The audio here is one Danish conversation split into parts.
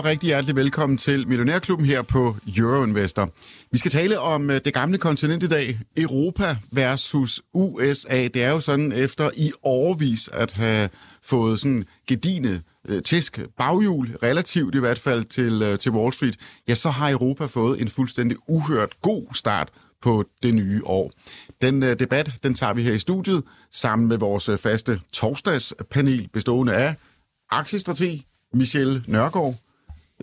Og rigtig hjertelig velkommen til Millionærklubben her på Euroinvestor. Vi skal tale om øh, det gamle kontinent i dag, Europa versus USA. Det er jo sådan efter i årvis at have fået sådan gedine øh, tæsk baghjul, relativt i hvert fald til, øh, til Wall Street, ja, så har Europa fået en fuldstændig uhørt god start på det nye år. Den øh, debat, den tager vi her i studiet, sammen med vores øh, faste torsdagspanel, bestående af aktiestrateg Michelle Nørgaard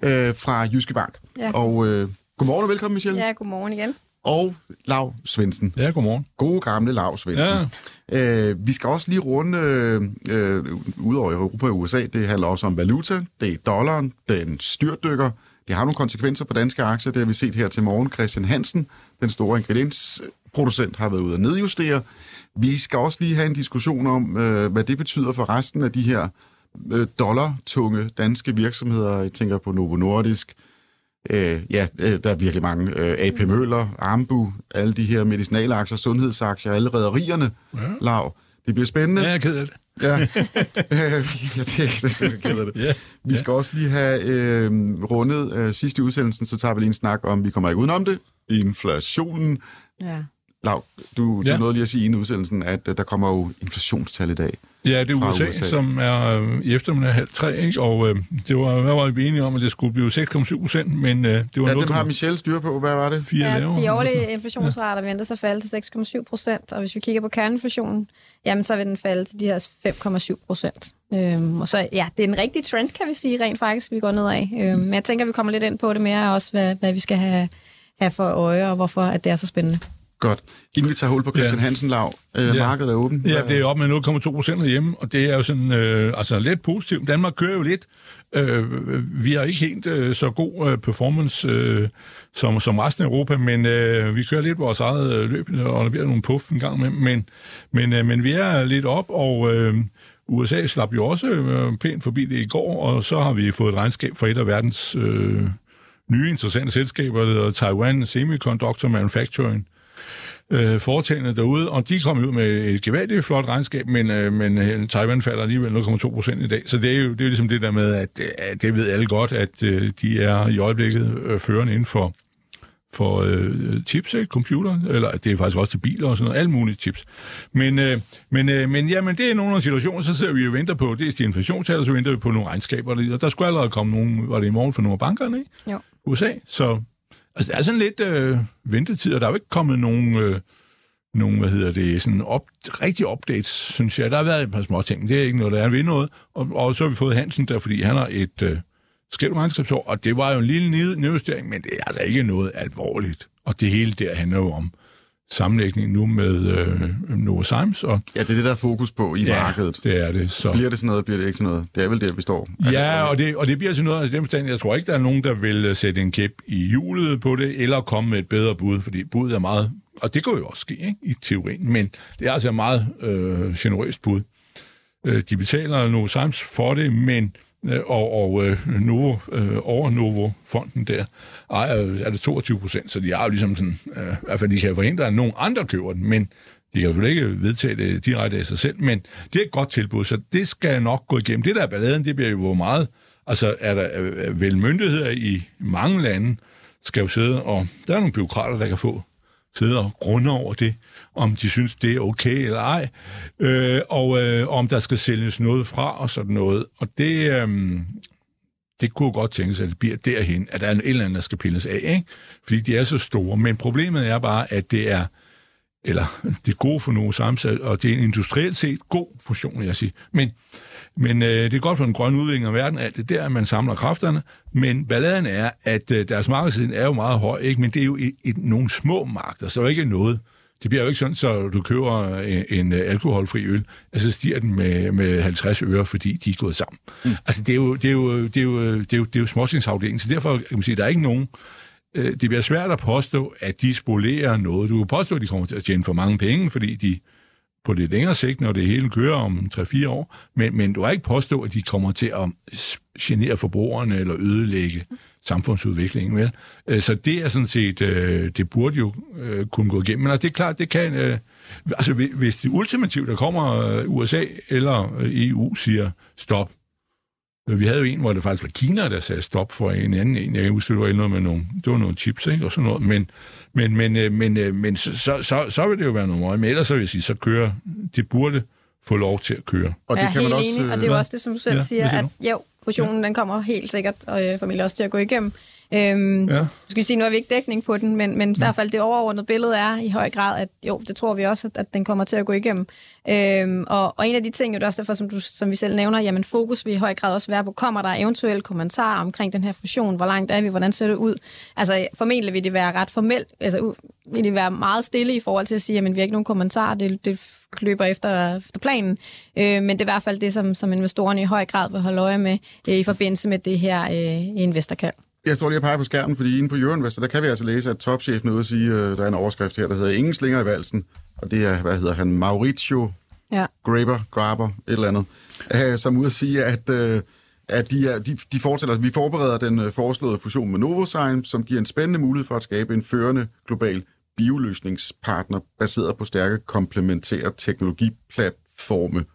øh, fra Jyske Bank. Ja. Og øh, godmorgen og velkommen, Michelle. Ja, godmorgen igen. Og Lav Svendsen. Ja, godmorgen. Gode gamle Lav Svendsen. Ja. Øh, vi skal også lige runde, øh, øh, ud over Europa og USA, det handler også om valuta, det er dollaren, den styrtdykker. Det har nogle konsekvenser på danske aktier, det har vi set her til morgen. Christian Hansen, den store ingrediensproducent, har været ude at nedjustere. Vi skal også lige have en diskussion om, øh, hvad det betyder for resten af de her øh, dollar-tunge danske virksomheder. Jeg tænker på Novo Nordisk, Øh, ja, øh, der er virkelig mange. Øh, AP Møller, Ambu, alle de her medicinalaktier, sundhedsaktier, alle rædderierne, ja. Lav. Det bliver spændende. Ja, jeg er ked af det. Ja, ja det er ikke det, er. Ja. Vi skal også lige have øh, rundet øh, sidste udsendelsen, så tager vi lige en snak om, vi kommer ikke udenom det, inflationen. Ja. Lav, du, Ja. du nåede lige at sige inden udsendelsen, at øh, der kommer jo inflationstal i dag. Ja, det er USA, USA. som er øh, i eftermiddag halv tre, ikke? og øh, det var, hvad var vi enige om, at det skulle blive 6,7 procent, men øh, det var Ja, noget, dem har Michelle styr på. Hvad var det? fire Ja, lavere. de årlige inflationsrater ventes at falde til 6,7 procent, og hvis vi kigger på kerneinflationen, jamen så vil den falde til de her 5,7 procent. Øhm, og så ja, det er en rigtig trend, kan vi sige rent faktisk, vi går nedad. Øhm, men jeg tænker, vi kommer lidt ind på det mere, også hvad, hvad vi skal have, have for øje, og hvorfor at det er så spændende. Godt. Inden vi tager hul på Christian Ja. Hansen, Lav. Øh, Ja. Markedet er åben. Ja, det er op med 0,2 procent hjemme, og det er jo sådan, øh, altså lidt positivt. Danmark kører jo lidt. Øh, vi har ikke helt øh, så god øh, performance øh, som, som resten af Europa, men øh, vi kører lidt vores eget øh, løb, og der bliver nogle puff en gang med. Men, men, øh, men vi er lidt op, og øh, USA slap jo også øh, pænt forbi det i går, og så har vi fået et regnskab fra et af verdens øh, nye interessante selskaber, der hedder Taiwan Semiconductor Manufacturing øh, foretagende derude, og de kom ud med et gevaldigt flot regnskab, men, øh, men øh, Taiwan falder alligevel 0,2 procent i dag. Så det er jo det er jo ligesom det der med, at, øh, at det ved alle godt, at øh, de er i øjeblikket øh, førende inden for, for øh, chips, ikke? computer, eller det er faktisk også til biler og sådan noget, alle mulige chips. Men, øh, men, øh, men jamen, det er nogle af situationer, så sidder vi og venter på, det er de inflationstal, så venter vi på nogle regnskaber, og der skulle allerede komme nogle, var det i morgen for nogle af bankerne, ikke? Jo. USA, så altså, der er sådan lidt øh, ventetid, og der er jo ikke kommet nogen, øh, nogen hvad hedder det, sådan op, rigtig updates, synes jeg. Der har været et par små ting, det er ikke noget, der er ved noget, og, og så har vi fået Hansen der, fordi han har et øh, skævt regnskabsår, og det var jo en lille nedjustering, men det er altså ikke noget alvorligt. Og det hele der handler jo om sammenlægning nu med øh, Novozymes, og Ja, det er det, der er fokus på i ja, markedet. det er det. Så. Bliver det sådan noget, bliver det ikke sådan noget? Det er vel der, vi står. Altså, Ja, og det, og det bliver sådan noget af den forstand, jeg tror ikke, der er nogen, der vil øh, sætte en kæp i hjulet på det, eller komme med et bedre bud, fordi budet er meget, og det kan jo også ske, ikke, i teorien, men det er altså et meget øh, generøst bud. Øh, de betaler Novo Sims for det, men øh, Øh, og, og øh, Novo, øh, over Novo-fonden der, ejer, er det 22 procent, så de har jo ligesom sådan, øh, i hvert fald de kan forhindre, at nogen andre køber den, men de kan jo selvfølgelig ikke vedtage det direkte af sig selv, men det er et godt tilbud, så det skal nok gå igennem. Det der er balladen, det bliver jo hvor meget, altså er der øh, vel myndigheder i mange lande, skal jo sidde, og der er nogle byråkrater, der kan få sidde og grunde over det, om de synes, det er okay eller ej, øh, og øh, om der skal sælges noget fra og sådan noget. Og det, øh, det kunne godt tænkes, at det bliver derhen, at der er en eller anden, der skal pilles af, ikke? fordi de er så store. Men problemet er bare, at det er eller det er gode for nogle samsat, og det er en industrielt set god fusion, vil jeg sige. Men, men øh, det er godt for den grønne udvikling af verden, alt det der, at man samler kræfterne, men balladen er, at øh, deres markedssiden er jo meget høj, ikke? men det er jo i, i nogle små markeder, så er ikke noget. Det bliver jo ikke sådan, så du køber en, en øh, alkoholfri øl, og så stiger den med, med 50 øre, fordi de er gået sammen. Mm. Altså, det er jo, det er jo, det er jo, det er jo, det er jo småsingsafdelingen, så derfor kan man sige, at der er ikke nogen øh, det bliver svært at påstå, at de spolerer noget. Du kan påstå, at de kommer til at tjene for mange penge, fordi de på det længere sigt, når det hele kører om 3-4 år, men, men du har ikke påstå, at de kommer til at genere forbrugerne eller ødelægge samfundsudviklingen. Vel? Øh, så det er sådan set, øh, det burde jo øh, kunne gå igennem. Men altså, det er klart, det kan... Øh, altså, hvis det ultimativt, der kommer øh, USA eller øh, EU, siger stop, vi havde jo en, hvor det faktisk var Kina, der sagde stop for en anden en. Jeg kan huske, det var noget med nogle, det var nogle chips, ikke? Og sådan noget. Men, men, men, øh, men, øh, men så, så, så, så vil det jo være noget meget. Men ellers så vil jeg sige, så kører, det burde få lov til at køre. Og det ja, kan man også, enig, og det er jo også det, som du selv ja, siger, at jo, fusionen ja. den kommer helt sikkert og øh, formentlig også til at gå igennem. Øhm, ja. Skal sige, nu har vi ikke dækning på den, men, men i hvert fald det overordnede billede er i høj grad, at jo, det tror vi også, at, at den kommer til at gå igennem. Øhm, og, og en af de ting, jo også derfor, som, du, som vi selv nævner, jamen fokus vil i høj grad også være på, kommer der eventuelle kommentarer omkring den her fusion, hvor langt er vi, hvordan ser det ud? Altså formentlig vil det være ret formelt, altså vil det være meget stille i forhold til at sige, jamen vi har ikke nogen kommentarer, det, det løber efter, efter planen. Øh, men det er i hvert fald det, som, som investorerne i høj grad vil holde øje med øh, i forbindelse med det her øh, investorkald. Jeg står lige og peger på skærmen, fordi inde på Euroinvestor, der kan vi altså læse, at topchefen er ude og sige, øh, der er en overskrift her, der hedder Ingen slinger i valsen. Og det er, hvad hedder han, Mauricio ja. Graber, Graber, et eller andet, øh, som ude at sige, at, øh, at de, er, de, de fortsætter, vi forbereder den øh, foreslåede fusion med Novozymes, som giver en spændende mulighed for at skabe en førende global bioløsningspartner, baseret på stærke komplementære teknologiplatforme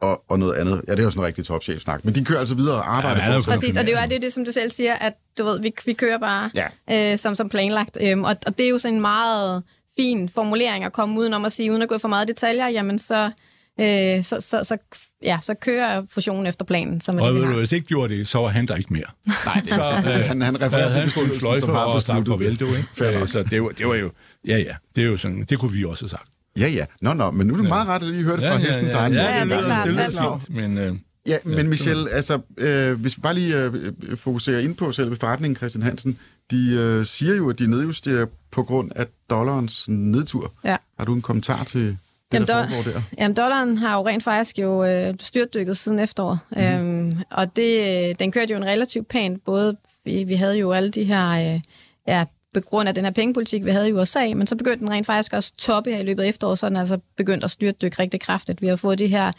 og, og noget andet. Ja, det er jo sådan en rigtig topchef-snak. Men de kører altså videre og arbejder. Ja, på Præcis, og det er jo det, det, som du selv siger, at du ved, vi, vi kører bare ja. øh, som, som planlagt. Øhm, og, og det er jo sådan en meget fin formulering at komme udenom at sige, uden at gå for meget detaljer, jamen så, øh, så, så, så, ja, så kører fusionen efter planen. Som og det, hvis ikke gjorde det, så var han der ikke mere. Nej, det så, øh, han, han refererer til bestyrelsen, som har besluttet farvel, du, ikke? Øh, så det var, det var jo, ja, ja, det er jo sådan, det kunne vi også have sagt. Ja, ja. Nå, nå, men nu er du meget ret at lige høre det fra ja, hestens ja, egen. Ja, ja, det, det, det, det lyder fint, men... Øh, Ja, men Michel, altså, øh, hvis vi bare lige øh, fokuserer ind på selve forretningen, Christian Hansen, de øh, siger jo, at de nedjusterer på grund af dollarens nedtur. Ja. Har du en kommentar til det, jamen, der foregår der? Jamen, dollaren har jo rent faktisk jo øh, styrtdykket siden efteråret, mm. øhm, og det, den kørte jo en relativt pænt, både vi, vi havde jo alle de her øh, ja, på grund af den her pengepolitik, vi havde i USA, men så begyndte den rent faktisk også toppe her i løbet af efteråret, så den altså begyndte at styrtdykke rigtig kraftigt. Vi har fået de her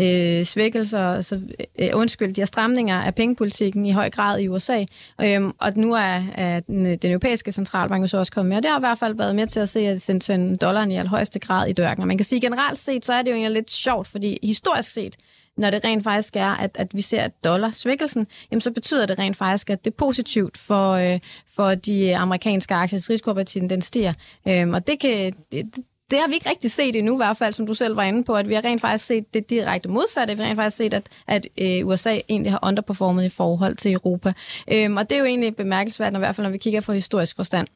øh, svækkelser, så, øh, undskyld, de her stramninger af pengepolitikken i høj grad i USA, øhm, og nu er, er den, øh, den europæiske centralbank så også kommet med, og det har i hvert fald været med til at se, at sende dollaren i allerhøjeste grad i dørken. Og man kan sige generelt set, så er det jo egentlig lidt sjovt, fordi historisk set, når det rent faktisk er, at, at vi ser dollar svækkelsen, jamen så betyder det rent faktisk, at det er positivt for, øh, for de amerikanske aktier. Risikoappetitten den stiger. Øhm, og det kan... Det, det har vi ikke rigtig set endnu, i hvert fald, som du selv var inde på, at vi har rent faktisk set det direkte modsatte. Vi har rent faktisk set, at, at øh, USA egentlig har underperformet i forhold til Europa. Øhm, og det er jo egentlig bemærkelsesværdigt, i hvert fald når vi kigger på historisk forstand.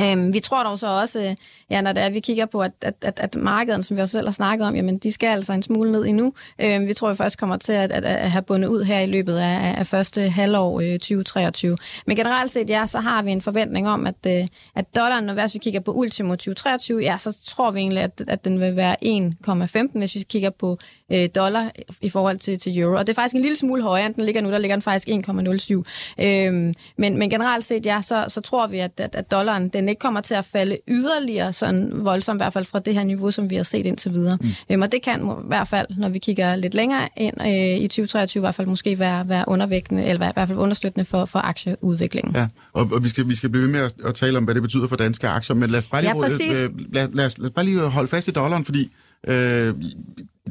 Øhm, vi tror dog så også, øh, ja, når det er, vi kigger på, at, at, at, at markedet, som vi også selv har snakket om, jamen, de skal altså en smule ned endnu. Øhm, vi tror, vi først kommer til at, at, at have bundet ud her i løbet af, af første halvår øh, 2023. Men generelt set, ja, så har vi en forventning om, at, øh, at dollaren, når vi kigger på ultimo 2023, ja, så tror vi egentlig, at, at den vil være 1,15, hvis vi kigger på øh, dollar i forhold til, til euro. Og det er faktisk en lille smule højere, end den ligger nu. Der ligger den faktisk 1,07. Øhm, men, men generelt set, ja, så, så tror vi, at, at, at dollaren den ikke kommer til at falde yderligere sådan voldsomt, i hvert fald fra det her niveau, som vi har set indtil videre. Mm. Øhm, og det kan i hvert fald, når vi kigger lidt længere ind øh, i 2023, i hvert fald måske være, være undervægtende, eller i hvert fald understøttende for, for aktieudviklingen. Ja, og, og vi, skal, vi skal blive ved med at, at tale om, hvad det betyder for danske aktier, men lad os bare lige, ja, øh, lad, lad, os, lad os bare lige holde fast i dollaren, fordi øh,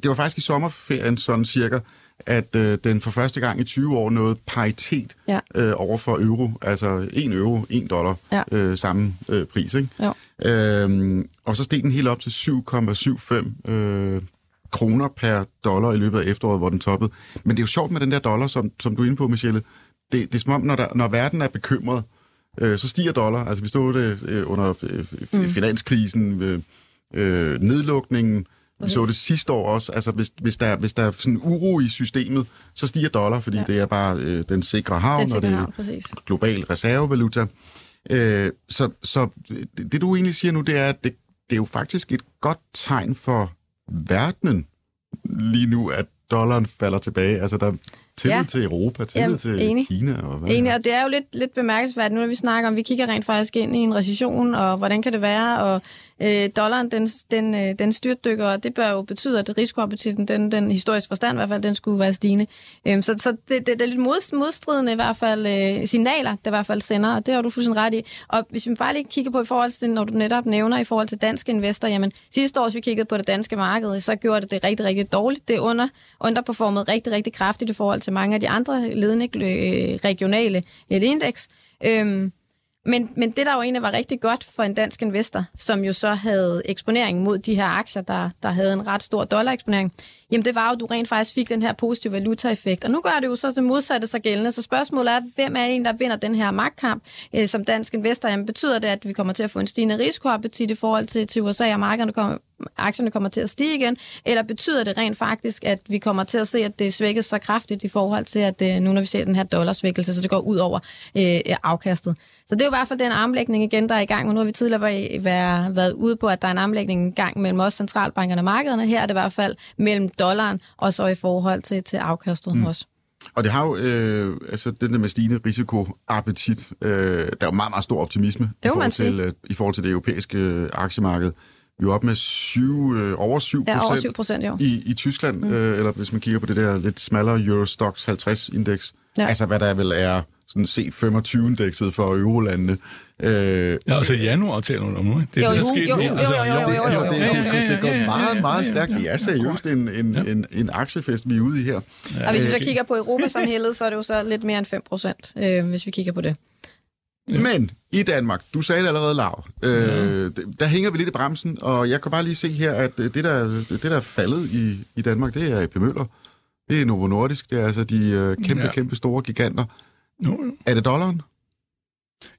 det var faktisk i sommerferien sådan cirka, at øh, den for første gang i 20 år nåede paritet ja. øh, over for euro. Altså 1 euro, 1 dollar, ja. øh, samme øh, pris. Ikke? Ja. Øhm, og så steg den helt op til 7,75 øh, kroner per dollar i løbet af efteråret, hvor den toppede. Men det er jo sjovt med den der dollar, som, som du er inde på, Michelle. Det, det er som om, når, der, når verden er bekymret, øh, så stiger dollar. Altså vi stod det øh, under øh, mm. finanskrisen, øh, øh, nedlukningen, vi så det sidste år også. Altså, hvis, hvis, der, hvis der er sådan uro i systemet, så stiger dollar, fordi ja. det er bare øh, den sikre havn, den sikre og det er havn, præcis. global reservevaluta. Øh, så så det, det, du egentlig siger nu, det er, at det, det er jo faktisk et godt tegn for verdenen lige nu, at dollaren falder tilbage. Altså, der, Tillid ja. til Europa, tillid Jamen, til enig. Kina. Og hvad enig, og det er jo lidt, lidt bemærkelsesværdigt, nu når vi snakker om, vi kigger rent faktisk ind i en recession, og hvordan kan det være, og øh, dollaren, den, den, øh, den styrtdykker, og det bør jo betyde, at risikoappetitten, den, den historisk forstand i hvert fald, den skulle være stigende. Øhm, så så det, det, det er lidt mod, modstridende i hvert fald øh, signaler, der i hvert fald sender, og det har du fuldstændig ret i. Og hvis vi bare lige kigger på i forhold til, når du netop nævner i forhold til danske investorer, jamen sidste år, hvis vi kiggede på det danske marked, så gjorde det det rigtig, rigtig dårligt. Det under, underperformet rigtig, rigtig kraftigt i forhold til mange af de andre ledende øh, regionale indeks. Øhm, men, men det, der jo egentlig var rigtig godt for en dansk investor, som jo så havde eksponering mod de her aktier, der, der havde en ret stor dollareksponering, jamen det var jo, at du rent faktisk fik den her positive valutaeffekt. Og nu gør det jo så det modsatte sig gældende. Så spørgsmålet er, hvem er en, der vinder den her magtkamp øh, som dansk investor? Jamen betyder det, at vi kommer til at få en stigende risikoappetit i forhold til, til USA, og markederne kommer, aktierne kommer til at stige igen? Eller betyder det rent faktisk, at vi kommer til at se, at det svækkes så kraftigt i forhold til, at øh, nu når vi ser den her dollarsvækkelse, så det går ud over øh, øh, afkastet? Så det er jo i hvert fald den armlægning igen, der er i gang. Og nu har vi tidligere været, været, været ude på, at der er en armlægning i gang mellem også centralbankerne og markederne. Her er det i hvert fald mellem dollaren og så i forhold til, til afkastet mm. også. Og det har jo, øh, altså den der med stigende risikoappetit, øh, der er jo meget, meget stor optimisme det i, forhold til, øh, i forhold til det europæiske øh, aktiemarked. Vi er oppe med syv, øh, over 7 ja, over 7 procent i, i Tyskland, mm. øh, eller hvis man kigger på det der lidt smallere Eurostox 50-indeks. Ja. Altså hvad der vel er sådan C25-indekset for eurolandene. Øh, ja, altså januar taler du om nu, ikke? Det er jo, jo, jo, jo, altså, jo, jo, jo, altså, det, det går meget, meget stærkt. Det er seriøst en, en, en, en aktiefest, vi er ude i her. Og hvis vi så kigger på Europa som helhed, så er det jo så lidt mere end 5 procent, øh, hvis vi kigger på det. Ja. Men i Danmark, du sagde det allerede, Lav, øh, ja. der hænger vi lidt i bremsen, og jeg kan bare lige se her, at det, der, det der er faldet i, i Danmark, det er AP Møller. Det er Novo Nordisk, det er altså de øh, kæmpe, ja. kæmpe store giganter. Jo, jo. Er det dollaren?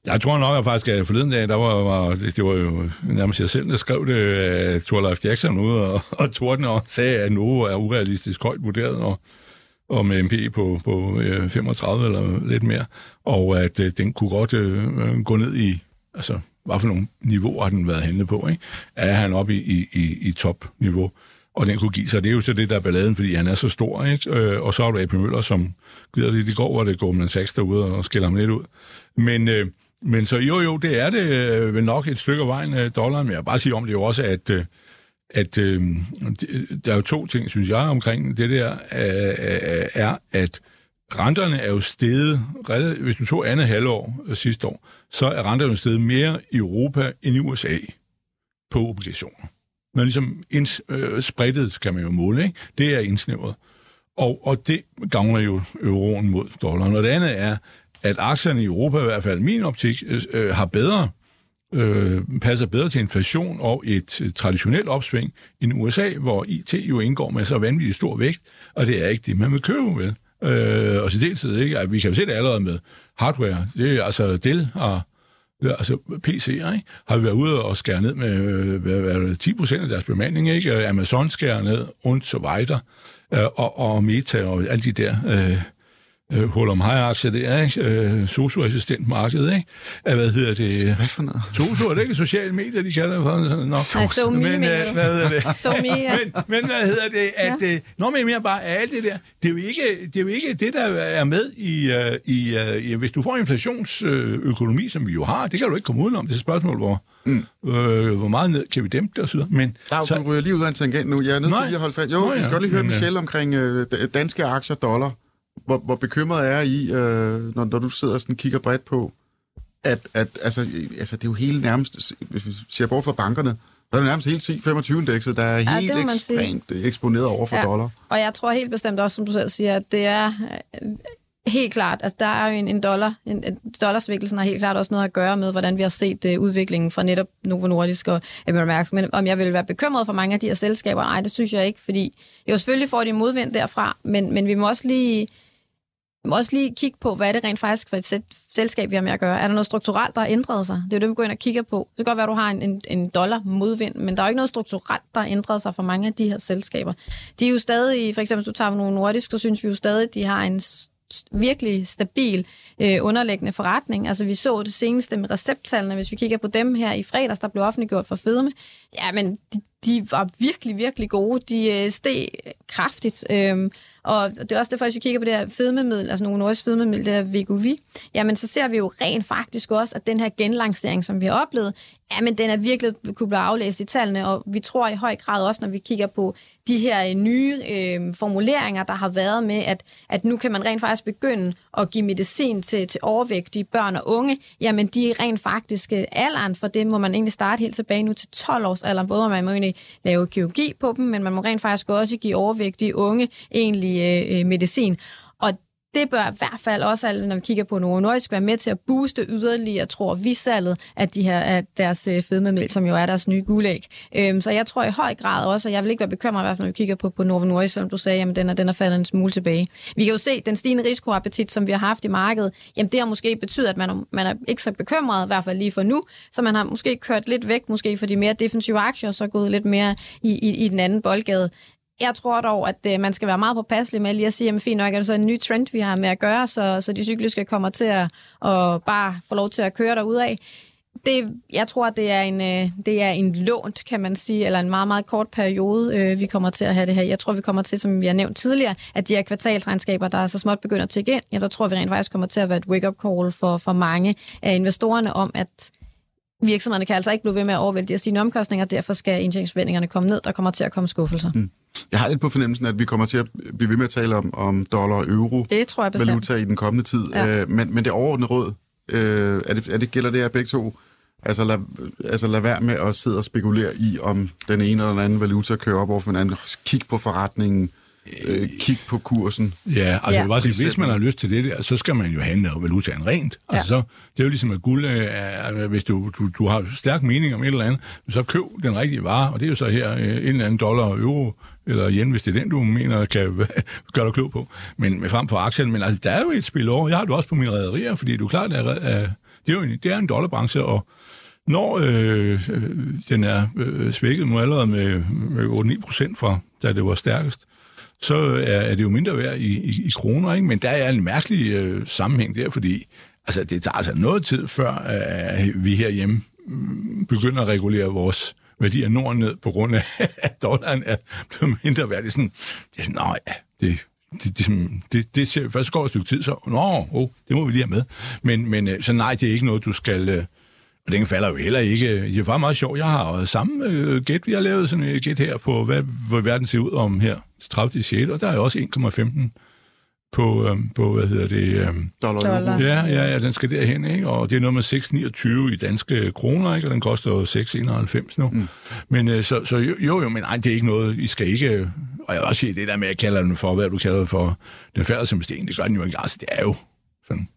Jeg tror nok at faktisk, at forleden dag, der var, var det, var jo nærmest jeg selv, der skrev det, at Thorleif Jackson ude og, og tordne og sagde, at Novo er urealistisk højt vurderet, og, og med MP på, på øh, 35 eller lidt mere, og at øh, den kunne godt øh, gå ned i, altså, hvad for nogle niveauer har den været handlet på, ikke? Er han oppe i, i, i, i topniveau? Og den kunne give sig. Det er jo så det, der er balladen, fordi han er så stor, ikke? Øh, og så er du AP Møller, som glider lidt i går, hvor det går med en saks derude og skiller ham lidt ud. Men, øh, men så jo, jo, det er det øh, vel nok et stykke af vejen øh, dollaren, men jeg vil bare sige om det jo også, at, øh, at øh, der er jo to ting, synes jeg, omkring det der, øh, er, at renterne er jo steget, hvis du tog andet halvår øh, sidste år, så er renterne steget mere i Europa end i USA på obligationer når ligesom inds, øh, spredtet, skal man jo måle, ikke? det er indsnævret. Og, og det gavner jo euroen mod dollaren. Og det andet er, at aktierne i Europa, i hvert fald min optik, øh, øh har bedre, øh, passer bedre til inflation og et traditionelt opsving end USA, hvor IT jo indgår med så vanvittigt stor vægt, og det er ikke det, man vil købe, vel? Øh, og til deltid, ikke? At vi kan jo se det allerede med hardware. Det er altså Dell har altså PC'er, ikke? har været ude og skære ned med øh, hvad, hvad, 10 procent af deres bemanding, ikke? Amazon skærer ned, und så videre, øh, og, og Meta og alle de der øh, øh, hul om aktier det er, ikke? Øh, socioassistentmarkedet, ikke? Hvad hedder det? Hvad for noget? Sosu, er det ikke sociale medier, de kalder det for? Sådan, Nå, so men, øh, hvad hedder det? so me, ja. men, men hvad hedder det? At, ja. øh, når man mere bare alt det der, det er, jo ikke, det er jo ikke det, der er med i, uh, i, uh, i hvis du får inflationsøkonomi, som vi jo har, det kan du ikke komme udenom. Det er et spørgsmål, hvor, Mm. Øh, hvor meget ned kan vi dæmpe det osv. Men, der er jo, så, ryger lige ud af en tangent nu. Jeg er nødt til at holde fast. Jo, Nå, ja. vi skal godt lige høre men, Michelle omkring øh, danske aktier dollar hvor, hvor bekymret er I, øh, når, når du sidder og sådan kigger bredt på, at, at altså, altså, det er jo hele nærmest, hvis vi ser bort fra bankerne, så er det nærmest helt 25-indekset, der er ja, helt ekstremt sige. eksponeret over for ja. dollar. Og jeg tror helt bestemt også, som du selv siger, at det er øh, helt klart, at der er jo en, en dollar, en, en dollarsvækkelsen har helt klart også noget at gøre med, hvordan vi har set uh, udviklingen fra netop Novo Nordisk og Mærsk. Men om jeg vil være bekymret for mange af de her selskaber, nej, det synes jeg ikke, fordi jo selvfølgelig får de modvind derfra, men, men vi må også lige må også lige kigge på, hvad er det rent faktisk for et selskab, vi har med at gøre. Er der noget strukturelt, der har ændret sig? Det er jo det, vi går ind og kigger på. Det kan godt være, at du har en, en, en dollar modvind, men der er jo ikke noget strukturelt, der har ændret sig for mange af de her selskaber. De er jo stadig, for eksempel hvis du tager nogle nordisk, så synes vi jo stadig, at de har en virkelig stabil øh, underliggende forretning. Altså vi så det seneste med recepttallene, hvis vi kigger på dem her i fredags, der blev offentliggjort for fedme. Ja, men de, de var virkelig, virkelig gode. De øh, steg kraftigt. Øhm, og det er også derfor, hvis vi kigger på det her fedmemiddel, altså nogle nordisk fedmemiddel, det her Vegovi, jamen så ser vi jo rent faktisk også, at den her genlancering, som vi har oplevet, jamen den er virkelig kunne blive aflæst i tallene, og vi tror i høj grad også, når vi kigger på de her øh, nye øh, formuleringer, der har været med, at, at nu kan man rent faktisk begynde at give medicin til, til overvægtige børn og unge, jamen de er rent faktisk øh, alderen for det, må man egentlig starte helt tilbage nu til 12 år alderen, både man må egentlig lave kirurgi på dem, men man må rent faktisk også give overvægtige unge egentlig øh, øh medicin. Det bør i hvert fald også, når vi kigger på Novo Nordisk, være med til at booste yderligere, tror vi, salget af, de her, af deres øh, fedmemælk, som jo er deres nye guldæg. Øhm, så jeg tror i høj grad også, og jeg vil ikke være bekymret, i hvert fald, når vi kigger på, på Novo Nordisk, som du sagde, jamen den er, den er faldet en smule tilbage. Vi kan jo se, den stigende risikoappetit, som vi har haft i markedet, jamen det har måske betydet, at man, man er ikke så bekymret, i hvert fald lige for nu, så man har måske kørt lidt væk, måske for de mere defensive aktier, og så gået lidt mere i, i, i den anden boldgade. Jeg tror dog, at øh, man skal være meget påpasselig med lige at sige, at fint nok er det så en ny trend, vi har med at gøre, så, så de cykliske kommer til at og bare få lov til at køre af. Det, jeg tror, det er, en, øh, det er en lånt, kan man sige, eller en meget, meget kort periode, øh, vi kommer til at have det her. Jeg tror, vi kommer til, som vi har nævnt tidligere, at de her kvartalsregnskaber, der er så småt begynder at tække ind, ja, der tror vi rent faktisk kommer til at være et wake-up call for, for mange af investorerne om, at virksomhederne kan altså ikke blive ved med at overvælde de sine omkostninger, derfor skal indtjeningsforventningerne komme ned, der kommer til at komme skuffelser. Mm. Jeg har lidt på fornemmelsen, at vi kommer til at blive ved med at tale om, om dollar og euro det tror jeg bestemt. valuta i den kommende tid. Ja. Øh, men, men det overordnede råd, øh, er, det, er det gælder det her begge to? Altså lad, altså lad være med at sidde og spekulere i, om den ene eller den anden valuta kører op over for anden. Kig på forretningen, øh, kig på kursen. Ja, altså ja. Jeg bare sige, hvis man har lyst til det der, så skal man jo handle valutaen rent. Altså, ja. så, det er jo ligesom at guld, øh, hvis du, du, du har stærk mening om et eller andet, så køb den rigtige vare, og det er jo så her øh, en eller anden dollar og euro, eller yen, hvis det er den, du mener, kan gøre dig klog på. Men med frem for aktien, men altså, der er jo et spil over. Jeg har det også på mine rædderier, fordi du er klart, at, at det er jo en, det er en dollarbranche, og når øh, den er øh, svækket nu allerede med, med 8-9 procent fra, da det var stærkest, så er, er det jo mindre værd i, i, i kroner, ikke? Men der er en mærkelig øh, sammenhæng der, fordi altså, det tager altså noget tid, før øh, vi herhjemme mm, begynder at regulere vores værdier nord ned, på grund af, at dollaren er blevet mindre værd. Det er sådan, det er sådan nej, det, det, det, det, det ser, først går et stykke tid, så, nå, oh, det må vi lige have med. Men, men øh, så nej, det er ikke noget, du skal, øh, og den falder jo heller ikke. Det bare meget sjovt. Jeg har samme øh, gæt, vi har lavet sådan et gæt her på, hvad, hvor verden ser ud om her 30. 6. Og der er også 1,15 på, øhm, på, hvad hedder det? Øhm, Dollar. Dollar. Ja, ja, ja, den skal derhen, ikke? Og det er noget med 6,29 i danske kroner, ikke? Og den koster jo 6,91 nu. Mm. Men øh, så, så jo, jo, men nej, det er ikke noget, I skal ikke... Og jeg vil også sige, det der med, at jeg kalder den for, hvad du kalder det for, den færdige som sten, det gør den jo ikke. Altså, det er jo sådan,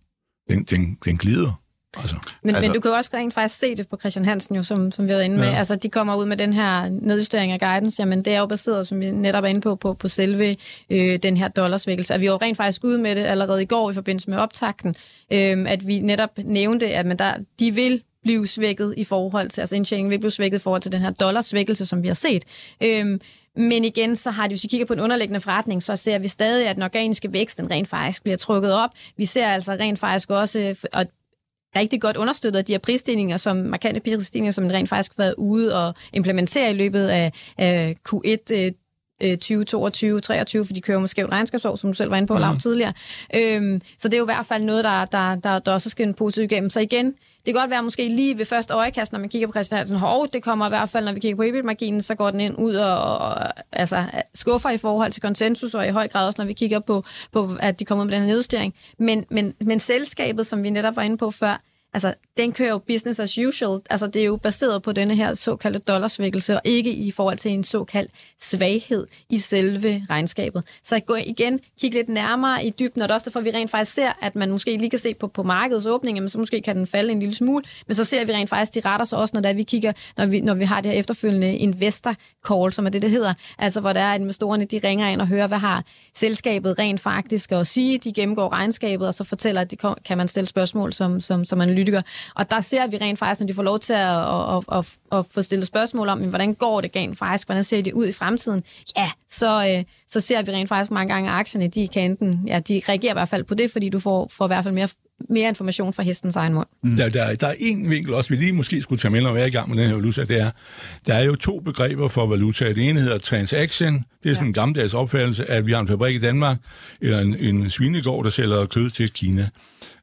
den, den, den glider. Altså, men, altså, men du kan jo også rent faktisk se det på Christian Hansen, jo, som, som vi har inde med. Ja. Altså, de kommer ud med den her nedjustering af guidance. Jamen, det er jo baseret, som vi netop er inde på, på, på selve øh, den her dollarsvækkelse. Og vi var rent faktisk ude med det allerede i går i forbindelse med optakten, øh, at vi netop nævnte, at man der, de vil blive svækket i forhold til, altså indtjeningen vil blive svækket i forhold til den her dollarsvækkelse, som vi har set. Øh, men igen, så har det, hvis vi kigger på en underliggende forretning, så ser vi stadig, at den organiske vækst, den rent faktisk bliver trukket op. Vi ser altså rent faktisk også, og rigtig godt understøttet af de her prisstigninger, som markante prisstigninger, som rent faktisk har været ude og implementere i løbet af, af Q1 2022, 23, for de kører måske et regnskabsår, som du selv var inde på mm. tidligere. Øhm, så det er jo i hvert fald noget, der, der, der, der også skal en positiv igennem. Så igen, det kan godt være måske lige ved første øjekast, når man kigger på Christian Hansen, hov, det kommer i hvert fald, når vi kigger på EBIT-marginen, så går den ind ud og, og altså, skuffer i forhold til konsensus, og i høj grad også, når vi kigger på, på at de kommer ud med den her nedjustering. Men, men, men selskabet, som vi netop var inde på før, altså, den kører jo business as usual. Altså, det er jo baseret på denne her såkaldte dollarsvækkelse, og ikke i forhold til en såkaldt svaghed i selve regnskabet. Så gå igen, kig lidt nærmere i dybden, og det er også derfor, vi rent faktisk ser, at man måske lige kan se på, på markedets åbning, men så måske kan den falde en lille smule, men så ser vi rent faktisk, de retter sig også, når, der vi kigger, når vi, når vi har det her efterfølgende investor call, som er det, det hedder. Altså, hvor der er investorerne, de ringer ind og hører, hvad har selskabet rent faktisk at sige. De gennemgår regnskabet, og så fortæller, at de kan man stille spørgsmål som, som, som man analytiker. Og der ser vi rent faktisk, når de får lov til at, at, at, at, at få stillet spørgsmål om, hvordan går det rent faktisk, hvordan ser det ud i fremtiden, ja, så, øh, så ser vi rent faktisk mange gange, at aktierne, de kan enten, ja, de reagerer i hvert fald på det, fordi du får, får i hvert fald mere mere information fra hestens egen mund. Mm. Der, der, der er en vinkel også, vi lige måske skulle tage med, når vi er i gang med den her valuta, det er, der er jo to begreber for valuta. Det ene hedder transaction, det er sådan ja. en gammeldags opfattelse, at vi har en fabrik i Danmark, eller en, en svinegård, der sælger kød til Kina.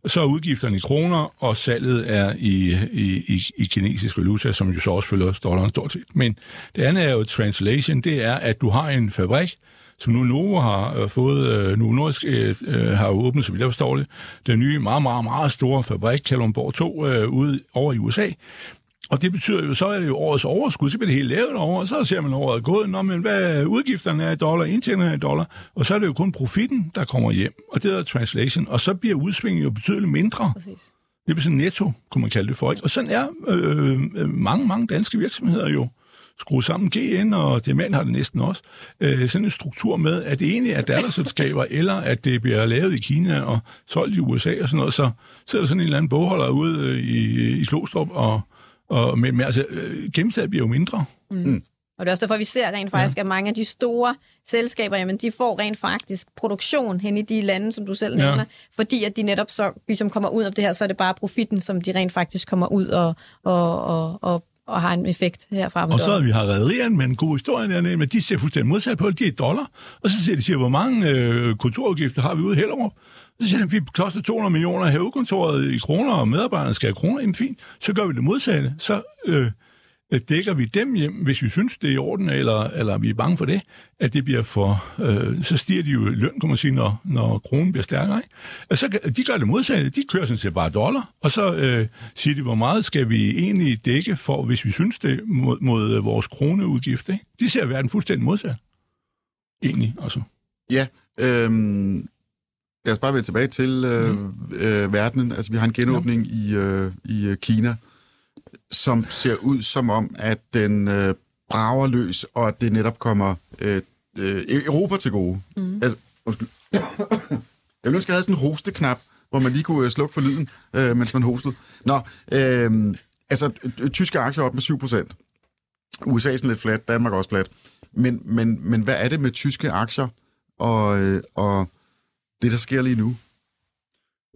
Så er udgifterne i kroner, og salget er i, i, i, i kinesisk valuta, som jo så også følger dollaren stort set. Men det andet er jo translation, det er, at du har en fabrik, som nu Novo har øh, fået, øh, nu Nordisk øh, øh, har åbnet, så vidt jeg forstår det, den nye meget, meget, meget store fabrik, Kalundborg 2, øh, ude over i USA. Og det betyder jo, så er det jo årets overskud, så bliver det helt lavet over, og så ser man året gået, Nå, men hvad udgifterne er i dollar, indtjeningerne er i dollar, og så er det jo kun profitten, der kommer hjem, og det er translation, og så bliver udsvingen jo betydeligt mindre. Præcis. Det bliver sådan netto, kunne man kalde det for, ikke? Og sådan er øh, øh mange, mange danske virksomheder jo skrue sammen. GN, og det mand har det næsten også, øh, sådan en struktur med, at det egentlig er datterselskaber, eller at det bliver lavet i Kina og solgt i USA og sådan noget, så sidder der sådan en eller anden bogholder ude øh, i, i Klostrup, og, og, men, men altså, øh, gennemsnit bliver jo mindre. Mm. Mm. Og det er også derfor, vi ser rent faktisk, ja. at mange af de store selskaber, jamen, de får rent faktisk produktion hen i de lande, som du selv nævner, ja. fordi at de netop så ligesom kommer ud af det her, så er det bare profitten, som de rent faktisk kommer ud og, og, og, og og har en effekt herfra. Og så har vi har rederierne med en god historie dernede, men de ser fuldstændig modsat på det. De er dollar. Og så siger de, siger, hvor mange øh, kontorudgifter har vi ude i Hellerup? Så siger de, vi koster 200 millioner her kontoret i kroner, og medarbejderne skal have kroner. Jamen fint, så gør vi det modsatte. Så øh, dækker vi dem hjem, hvis vi synes, det er i orden, eller, eller vi er bange for det, at det bliver for... Øh, så stiger de jo løn, kan man sige, når, når kronen bliver stærkere. Ikke? Og så, de gør det modsatte. De kører sådan set bare dollar, og så øh, siger de, hvor meget skal vi egentlig dække for, hvis vi synes det, mod, mod øh, vores kroneudgift. Ikke? De ser verden fuldstændig modsat. Egentlig, altså. Ja, øh, lad os bare vende tilbage til øh, mm. øh, verdenen. Altså, vi har en genåbning ja. i, øh, i øh, Kina som ser ud som om, at den øh, brager løs, og at det netop kommer øh, øh, Europa til gode. Mm. Altså, undskyld. Jeg ville ønske, jeg havde sådan en hosteknap, hvor man lige kunne øh, slukke for lyden, øh, mens man hostede. Nå, øh, altså, tyske aktier op med 7 procent. USA er sådan lidt flat, Danmark også flat. Men, men, men hvad er det med tyske aktier og, øh, og det, der sker lige nu?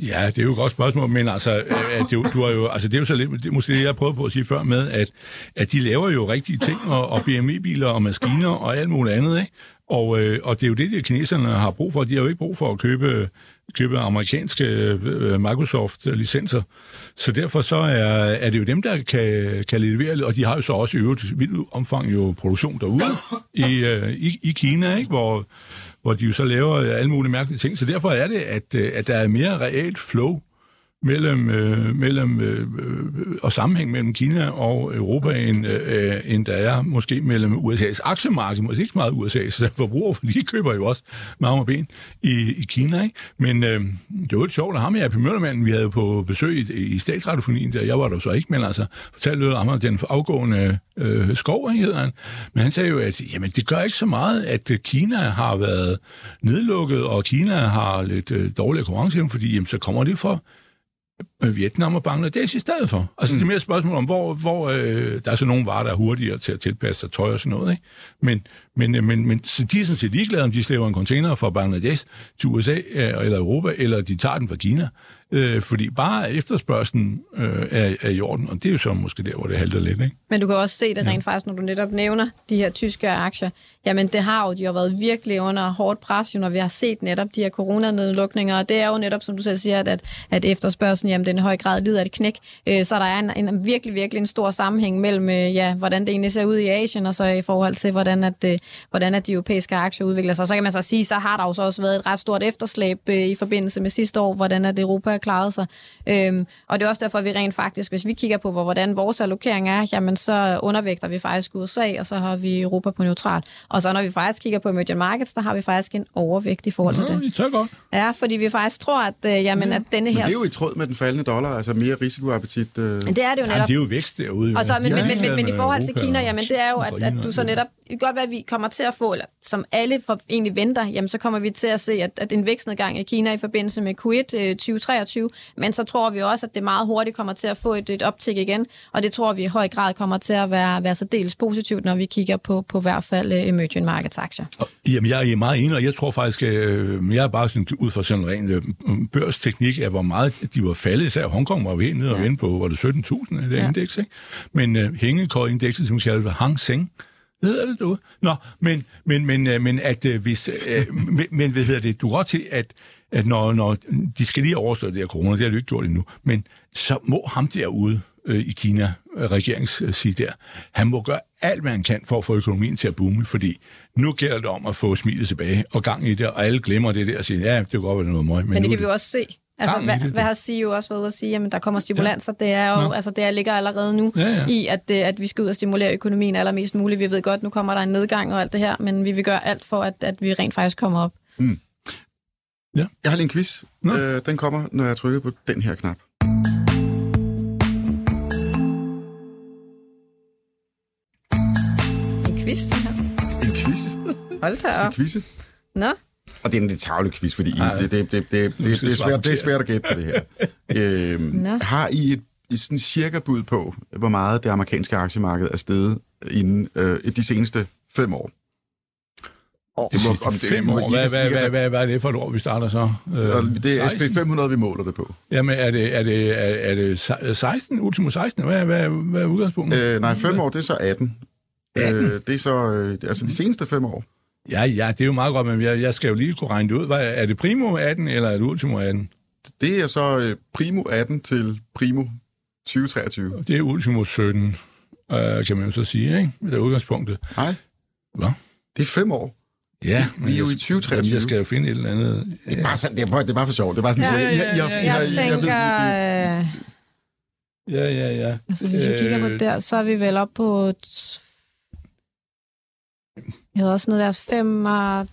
Ja, det er jo et godt spørgsmål, men altså, øh, at det, du har jo, altså det er jo så lidt, det måske det, jeg prøvede på at sige før med, at, at de laver jo rigtige ting, og, og BMI-biler og maskiner og alt muligt andet, ikke? Og, øh, og det er jo det, de kineserne har brug for. De har jo ikke brug for at købe, købe amerikanske øh, Microsoft-licenser. Så derfor så er, er det jo dem, der kan, kan levere, og de har jo så også i øvrigt vildt omfang jo produktion derude i, øh, i, i Kina, ikke? Hvor, hvor de jo så laver øh, alle mulige mærkelige ting. Så derfor er det, at, øh, at der er mere reelt flow mellem, øh, mellem øh, øh, og sammenhæng mellem Kina og Europa, end, øh, end der er måske mellem USA's aktiemarked, måske ikke meget USA's altså forbruger, for de køber jo også meget ben i, i Kina. Ikke? Men øh, det var lidt sjovt, at ham og Møllermanden, vi havde på besøg i, i statsradiofonien, der jeg var der så ikke, men altså fortalte lidt om den afgående øh, skov, hedder han. Men han sagde jo, at jamen, det gør ikke så meget, at Kina har været nedlukket, og Kina har lidt øh, dårlig konkurrenceevne, fordi jamen, så kommer det fra Vietnam og Bangladesh i stedet for. Altså, mm. det er mere et spørgsmål om, hvor, hvor øh, der er så nogle varer, der er hurtigere til at tilpasse sig tøj og sådan noget. Ikke? Men, men, øh, men, men så de er sådan set ligeglade, om de slæver en container fra Bangladesh til USA øh, eller Europa, eller de tager den fra Kina øh, fordi bare efterspørgselen øh, er, er i orden, og det er jo så måske der, hvor det halter lidt. Ikke? Men du kan også se det rent ja. faktisk, når du netop nævner de her tyske aktier. Jamen det har jo, de har været virkelig under hårdt pres, jo, når vi har set netop de her coronanedlukninger, og det er jo netop, som du selv siger, at, at efterspørgselen, jamen den i høj grad lider af et knæk. Øh, så der er en, en virkelig, virkelig en stor sammenhæng mellem, øh, ja, hvordan det egentlig ser ud i Asien, og så i forhold til, hvordan, at, øh, hvordan at de europæiske aktier udvikler sig. Så kan man så sige, så har der jo så også været et ret stort efterslæb øh, i forbindelse med sidste år, hvordan at Europa har klaret sig. Øhm, og det er også derfor, at vi rent faktisk, hvis vi kigger på, hvordan vores allokering er, jamen så undervægter vi faktisk USA, og så har vi Europa på neutral. Og så når vi faktisk kigger på emerging markets, der har vi faktisk en overvægt i forhold til ja, det. Det er godt. Ja, fordi vi faktisk tror, at, øh, jamen, ja. at denne her... Men det er jo i tråd med den faldende dollar, altså mere risikoappetit. Øh... Men det er det jo netop. Ja, det er jo vækst derude. Og så, men, men, men, men, men, i forhold til Kina, jamen det er jo, at, at du så netop kan godt være, at vi kommer til at få, eller som alle for, egentlig venter, jamen så kommer vi til at se, at, at en vækstnedgang i Kina i forbindelse med Q1 øh, 2023, men så tror vi også, at det meget hurtigt kommer til at få et, et optik igen, og det tror vi i høj grad kommer til at være, være så dels positivt, når vi kigger på, på hvert fald øh, emerging markets aktier. Jamen, jeg er meget enig, og jeg tror faktisk, øh, jeg er bare sådan, ud fra sådan en ren øh, børsteknik, af hvor meget de var faldet, især Hongkong var jo helt nede og ja. vende på, var det 17.000 af det ja. indeks, ikke? Men øh, hængekøj-indekset, som vi det, Hang Seng, hvad hedder det du? Nå, men, men, men, men at hvis, men, men hvad hedder det, du går til, at, at når, når de skal lige overstå det her corona, det har de ikke gjort endnu, men så må ham derude øh, i Kina, regeringsside der, han må gøre alt, hvad han kan for at få økonomien til at boome, fordi nu gælder det om at få smilet tilbage og gang i det, og alle glemmer det der og siger, ja, det kan godt være noget møg. Men, men det kan vi jo også se. Altså, hvad, hvad har CEO også været ude at sige? Jamen, der kommer stimulanser. Ja. Det er jo, ja. altså, det ligger allerede nu ja, ja. i, at, at vi skal ud og stimulere økonomien allermest muligt. Vi ved godt, nu kommer der en nedgang og alt det her, men vi vil gøre alt for, at, at vi rent faktisk kommer op. Mm. Ja. Jeg har lige en quiz. Øh, den kommer, når jeg trykker på den her knap. En quiz? En quiz? Hold da op. En quizze? Nå? Og det er en lidt tavlig quiz, fordi Ej, det, det, det, det, det, det, er svært, det er svært at gætte på det her. øhm, har I et, et sådan cirka bud på, hvor meget det amerikanske aktiemarked er steget inden øh, de seneste fem år? Det må, om det, fem år? Hvad, hvad, hvad, hvad, hvad er det for et år, vi starter så? Øh, det er SP 500, vi måler det på. Jamen, er det, er det, er, er det 16, ultimo 16? Hvad, hvad, hvad er udgangspunktet? Øh, nej, fem år, det er så 18. 18? Øh, det er så, øh, altså de seneste fem år. Ja, ja, det er jo meget godt, men jeg, jeg skal jo lige kunne regne det ud. Hvad, er det primo 18, eller er det ultimo 18? Det er så øh, primo 18 til primo 2023. Det er ultimo 17, øh, kan man jo så sige, ikke? Det er udgangspunktet. Nej. Hvad? Det er fem år. Ja, vi er jo i 2023. Jamen, jeg skal jo finde et eller andet. Ja. Det, er bare sådan, det, er bare, det er bare for sjovt. Det er bare sådan, ja, ja, ja, ja, ja. Jeg, jeg, tænker... Jeg Ja, ja, ja. Altså, hvis vi kigger på øh, der, så er vi vel op på jeg havde også noget der fem... Uh...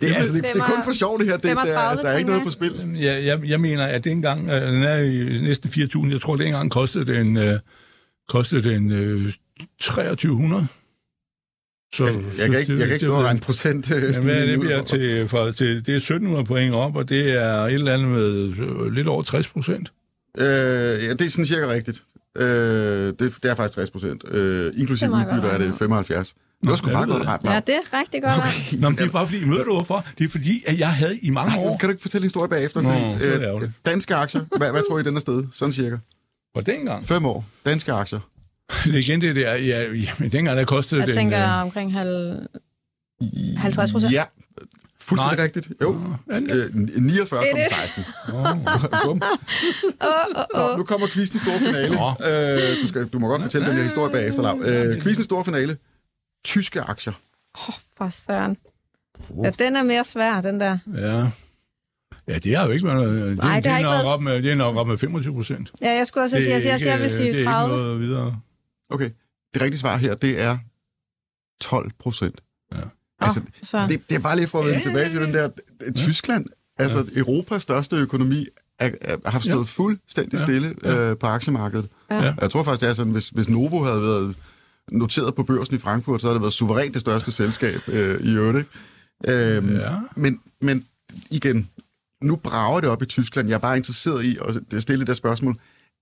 Det er, altså, det, det er kun for sjovt det her. Det, 35, der, der er ikke noget på spil. Ja, jeg, jeg mener, at det engang, uh, den er i næsten 4.000. Jeg tror, det engang kostede den, uh, kostede den uh, 2300. Så, altså, jeg, kan ikke, jeg kan ikke stå og regne procent ja, hvad er det, bliver til, for, til, det er 1700 point op, og det er et eller andet med lidt over 60 procent. Øh, ja, det er sådan cirka rigtigt. Øh, det, det er faktisk 60 procent. Øh, inklusive udbytter er det 75. Det var sgu meget godt ret. Ja, det er rigtig godt okay. Nå, men det er bare fordi, møder du hvorfor? Det er fordi, at jeg havde i mange år... Kan du ikke fortælle en historie bagefter? Nå, fordi, øh, danske aktier, hvad, hvad tror I, den er sted? Sådan cirka. Var det engang? Fem år. Danske aktier. igen det der, ja, ja men dengang der kostede Jeg den... Jeg tænker øh... omkring halv... 50 procent. Ja, Fuldstændig Nej. rigtigt. Jo. Øh, 49,16. Oh. oh, oh, oh. Nu kommer quizens store finale. Oh. Øh, du, skal, du må godt fortælle den her historie bagefter, Lav. Øh, quizens store finale. Tyske aktier. Åh, oh, for søren. Ja, den er mere svær, den der. Ja. Ja, det har jo ikke været... Det, Nej, det, det, er nok været... op med, det er nok op med 25 procent. Ja, jeg skulle også sige, at jeg, jeg vil sige 30. Det er ikke noget videre. Okay. Det rigtige svar her, det er 12 procent. Ja. Altså, det, det er bare lige for at vende tilbage til den der... Tyskland, altså ja. Europas største økonomi, er, er, har stået ja. fuldstændig stille ja. Øh, på aktiemarkedet. Ja. Jeg tror faktisk, det er sådan, hvis, hvis Novo havde været noteret på børsen i Frankfurt, så havde det været suverænt det største selskab øh, i øvrigt. Øhm, ja. men, men igen, nu brager det op i Tyskland. Jeg er bare interesseret i at stille det der spørgsmål.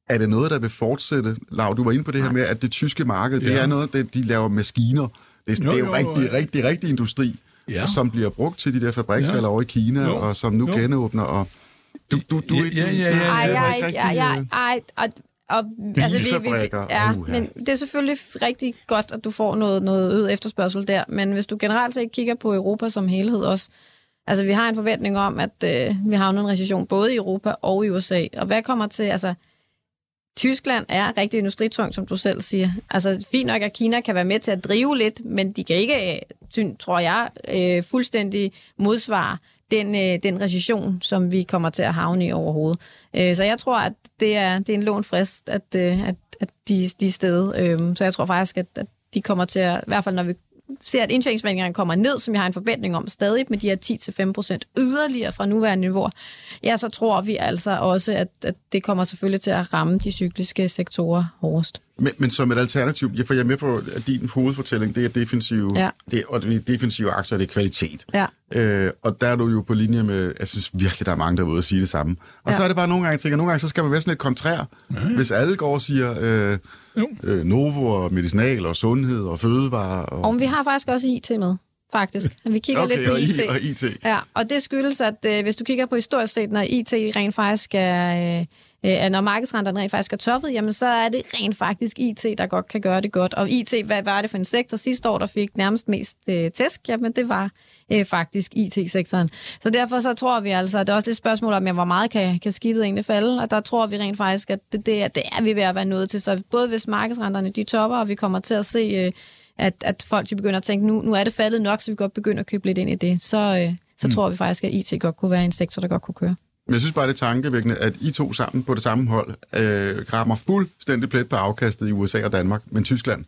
Er det noget, der vil fortsætte? Lav, du var inde på det her med, at det tyske marked, ja. det er noget, det, de laver maskiner. Det, jo, det er jo, jo rigtig, jo. rigtig, rigtig industri, ja. som bliver brugt til de der fabrikshaller ja. over i Kina, jo. og som nu jo. genåbner. Og du, du, du, ja, ja, ja, ja, ej, ej, ej, ej, ej, ej, og, altså, vi, vi, ja, men det er selvfølgelig rigtig godt, at du får noget, noget øget efterspørgsel der, men hvis du generelt set kigger på Europa som helhed også, altså vi har en forventning om, at øh, vi har en recession både i Europa og i USA, og hvad kommer til, altså Tyskland er rigtig industritung, som du selv siger. Altså, fint nok, at Kina kan være med til at drive lidt, men de kan ikke, tror jeg, øh, fuldstændig modsvare den, øh, den recession, som vi kommer til at havne i overhovedet. Øh, så jeg tror, at det er, det er en lån frist, at, øh, at, at de, de er sted. Øh, så jeg tror faktisk, at, at de kommer til at, i hvert fald når vi ser, at indtjeningsforventningerne kommer ned, som vi har en forventning om stadig med de her 10-5% yderligere fra nuværende niveau, ja, så tror vi altså også, at, at det kommer selvfølgelig til at ramme de cykliske sektorer hårdest. Men, men som et alternativ, jeg får jeg er med på, at din hovedfortælling, det er defensive, Ja. det, og det er defensive aktier, det er kvalitet. Ja. Øh, og der er du jo på linje med, jeg synes virkelig, der er mange, der er ude og sige det samme. Og Ja. så er det bare nogle gange, jeg tænker, nogle gange, så skal man være sådan lidt kontrær. Hvis alle går og siger øh, Jo. øh, Novo og medicinal og sundhed og fødevare. Og, Og vi har faktisk også IT med, faktisk. Vi kigger okay, lidt på og, IT. I, og IT. Ja, og det skyldes, at øh, hvis du kigger på historisk set, når IT rent faktisk er... Øh, øh, når markedsrenterne rent faktisk er toppet, jamen så er det rent faktisk IT, der godt kan gøre det godt. Og IT, hvad var det for en sektor sidste år, der fik nærmest mest øh, tæsk? Jamen det var øh, faktisk IT-sektoren. Så derfor så tror vi altså, at det er også lidt spørgsmål om, ja, hvor meget kan, kan skidtet egentlig falde, og der tror vi rent faktisk, at det, det, er, det er vi ved at være nået til. Så både hvis markedsrenterne de topper, og vi kommer til at se... Øh, at, at folk de begynder at tænke, nu, nu er det faldet nok, så vi godt begynder at købe lidt ind i det, så, øh, så mm. tror vi faktisk, at IT godt kunne være en sektor, der godt kunne køre. Men jeg synes bare, det er tankevækkende, at I to sammen på det samme hold øh, rammer fuldstændig plet på afkastet i USA og Danmark, men Tyskland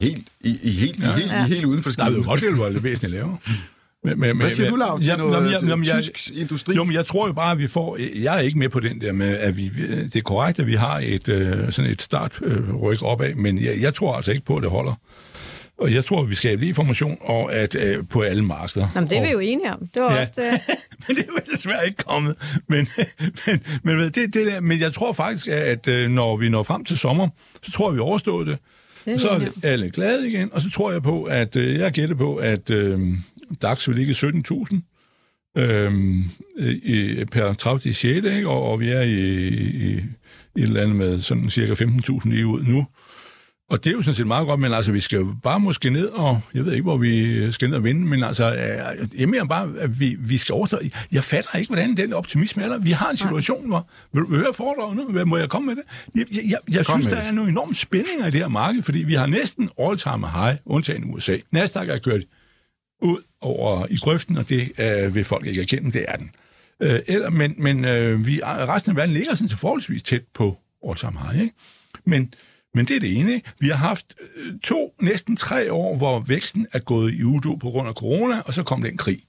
helt, i, i, helt, ja. i, helt, Ja. i, helt uden for Nej, det er jo godt, det var væsentligt lavere. Men, men, Hvad siger du, Lav, til Jamen, noget jamen, jamen, jeg- tysk industri? Jo, men jeg tror jo bare, at vi får... Jeg er ikke med på den der med, at vi... Det er korrekt, at vi har et, øh, sådan et startryk opad, men jeg, jeg tror altså ikke på, at det holder. Og jeg tror, at vi skal have lige information og at, øh, på alle markeder. Jamen, det er og, vi jo enige om. Det var Ja. også det. men det er jo desværre ikke kommet. Men, men, men, det, det der, men jeg tror faktisk, at øh, når vi når frem til sommer, så tror jeg, vi overstået det. Det er så er alle glade igen, og så tror jeg på, at øh, jeg gætter på, at øh, DAX vil ligge i 17.000 øh, i, per 30. 6. Ikke? Og, og vi er i, i, i et eller andet med sådan cirka 15.000 lige ud nu. Og det er jo sådan set meget godt, men altså, vi skal jo bare måske ned, og jeg ved ikke, hvor vi skal ned og vinde, men altså, øh, jeg mener bare, at vi, vi skal overstå. Jeg fatter ikke, hvordan den optimisme er der. Vi har en situation, hvor... Vil du høre foredraget nu? Hvad- Må jeg komme med det? Jeg, jeg, jeg, jeg synes, der det. er nogle enorme spændinger i det her marked, fordi vi har næsten all-time high, undtagen USA. Nasdaq er kørt ud over i grøften, og det øh, vil folk ikke erkende, det er den. Øh, eller, men men øh, vi, resten af verden ligger sådan til forholdsvis tæt på all-time high, ikke? Men, men det er det ene. Ikke? Vi har haft øh, to, næsten tre år, hvor væksten er gået i udo på grund af corona, og så kom den krig.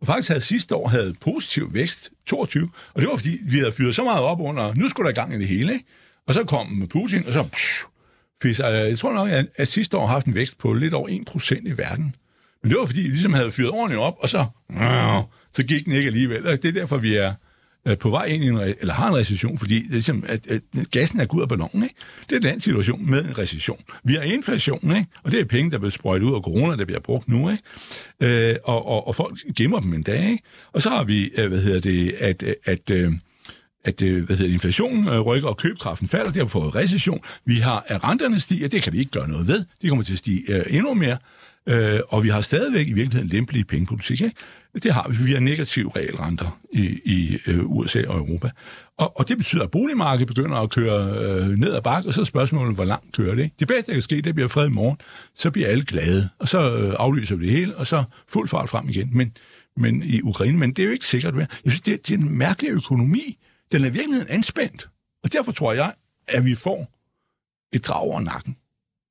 Og faktisk havde sidste år havde positiv vækst, 22, og det var fordi, vi havde fyret så meget op under, nu skulle der i gang i det hele, ikke? Og så kom Putin, og så psh, øh, jeg tror nok, at, at sidste år har haft en vækst på lidt over 1% i verden. Men det var fordi, vi ligesom havde fyret ordentligt op, og så, øh, så gik den ikke alligevel. Og det er derfor, vi er øh, på vej ind i en, re- eller har en recession, fordi det er ligesom, at, at gassen er gået af ballonen. Ikke? Det er den situation med en recession. Vi har inflation, ikke? og det er penge, der bliver sprøjtet ud af corona, der bliver brugt nu. Ikke? Øh, og, og, og folk gemmer dem en dag. Ikke? Og så har vi, øh, hvad hedder det, at, at øh, at at hvad hedder inflationen rykker, og købekraften falder, derfor får vi recession. Vi har, at renterne stiger, det kan vi ikke gøre noget ved. De kommer til at stige endnu mere. Øh, og vi har stadigvæk i virkeligheden lempelige pengepolitik. Ikke? Det har vi. Vi har negative realrenter i, i øh, USA og Europa. Og, og det betyder, at boligmarkedet begynder at køre øh, ned ad bakke, og så er spørgsmålet, hvor langt kører det. Ikke? Det bedste, der kan ske, det bliver fred i morgen. Så bliver alle glade, og så øh, aflyser vi det hele, og så fuld fart frem igen. Men, men i Ukraine, men det er jo ikke sikkert. Jeg synes, det, det er en mærkelig økonomi. Den er i virkeligheden anspændt. Og derfor tror jeg, at vi får et drag over nakken.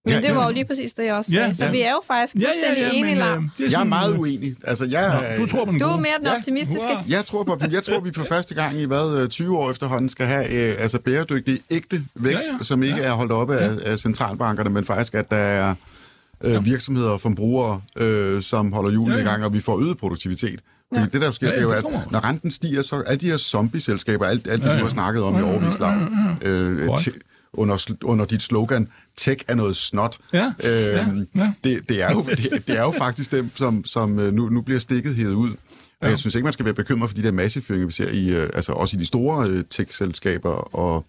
Men Ja, det ja. var jo lige præcis det, jeg også Ja, sagde. Så ja. vi er jo faktisk fuldstændig enige, men, Lav. øh, det er Jeg er meget øh, uenig. Altså, jeg, Nå, du tror på den Du er mere den Ja, optimistiske. hurra. Jeg tror, på, jeg tror, vi for første gang i hvad, øh, 20 år efterhånden skal have øh, altså bæredygtig, ægte vækst, ja, Ja, ja. ja. som ikke Ja. er holdt oppe af, af centralbankerne, men faktisk, at der er øh, virksomheder og forbrugere, øh, som holder hjulene Ja, ja, ja. i gang, og vi får øget produktivitet. Fordi Ja. det, der sker, Ja, det er jo, ja, at når renten stiger, så alle de her zombie-selskaber, alt, alt det, Ja, du ja. har snakket om i overvis, Lav, øh, Korrekt. til- under, under dit slogan, tech er noget snot. Ja, Øhm, ja, ja. Det, det, er jo, det, det er jo faktisk dem, som, som øh, nu, nu bliver stikket hævet ud. Og jeg synes ikke, man skal være bekymret for de der massefyringer, vi ser i, øh, altså også i de store øh, tech-selskaber og,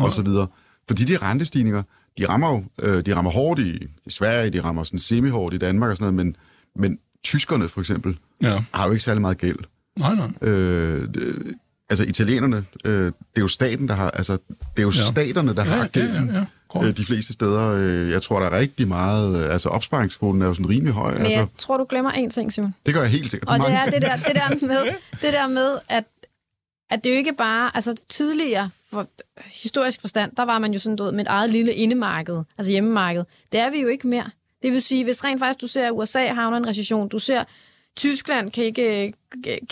og så videre. Fordi de rentestigninger, de rammer jo øh, de rammer hårdt i, i Sverige, de rammer sådan semi-hårdt i Danmark og sådan noget, men, men tyskerne for eksempel Ja. har jo ikke særlig meget gæld. Nej, nej. Øh, altså italienerne, øh, det er jo staten, der har, altså det er jo Ja. ja. staterne, der Ja, har ja, gælden. ja, ja. Korrekt. Øh, de fleste steder. Øh, jeg tror, der er rigtig meget, øh, altså opsparingskvoten er jo sådan rimelig høj. Men Altså, jeg tror, du glemmer én ting, Simon. det gør jeg helt sikkert. Og det er det der, det der med, det der med at, at det jo ikke bare... Altså tidligere, for historisk forstand, der var man jo sådan, du ved, med et eget lille indemarked, altså hjemmemarked. Det er vi jo ikke mere. Det vil sige, hvis rent faktisk du ser, at USA havner en recession, du ser, Tyskland kan ikke,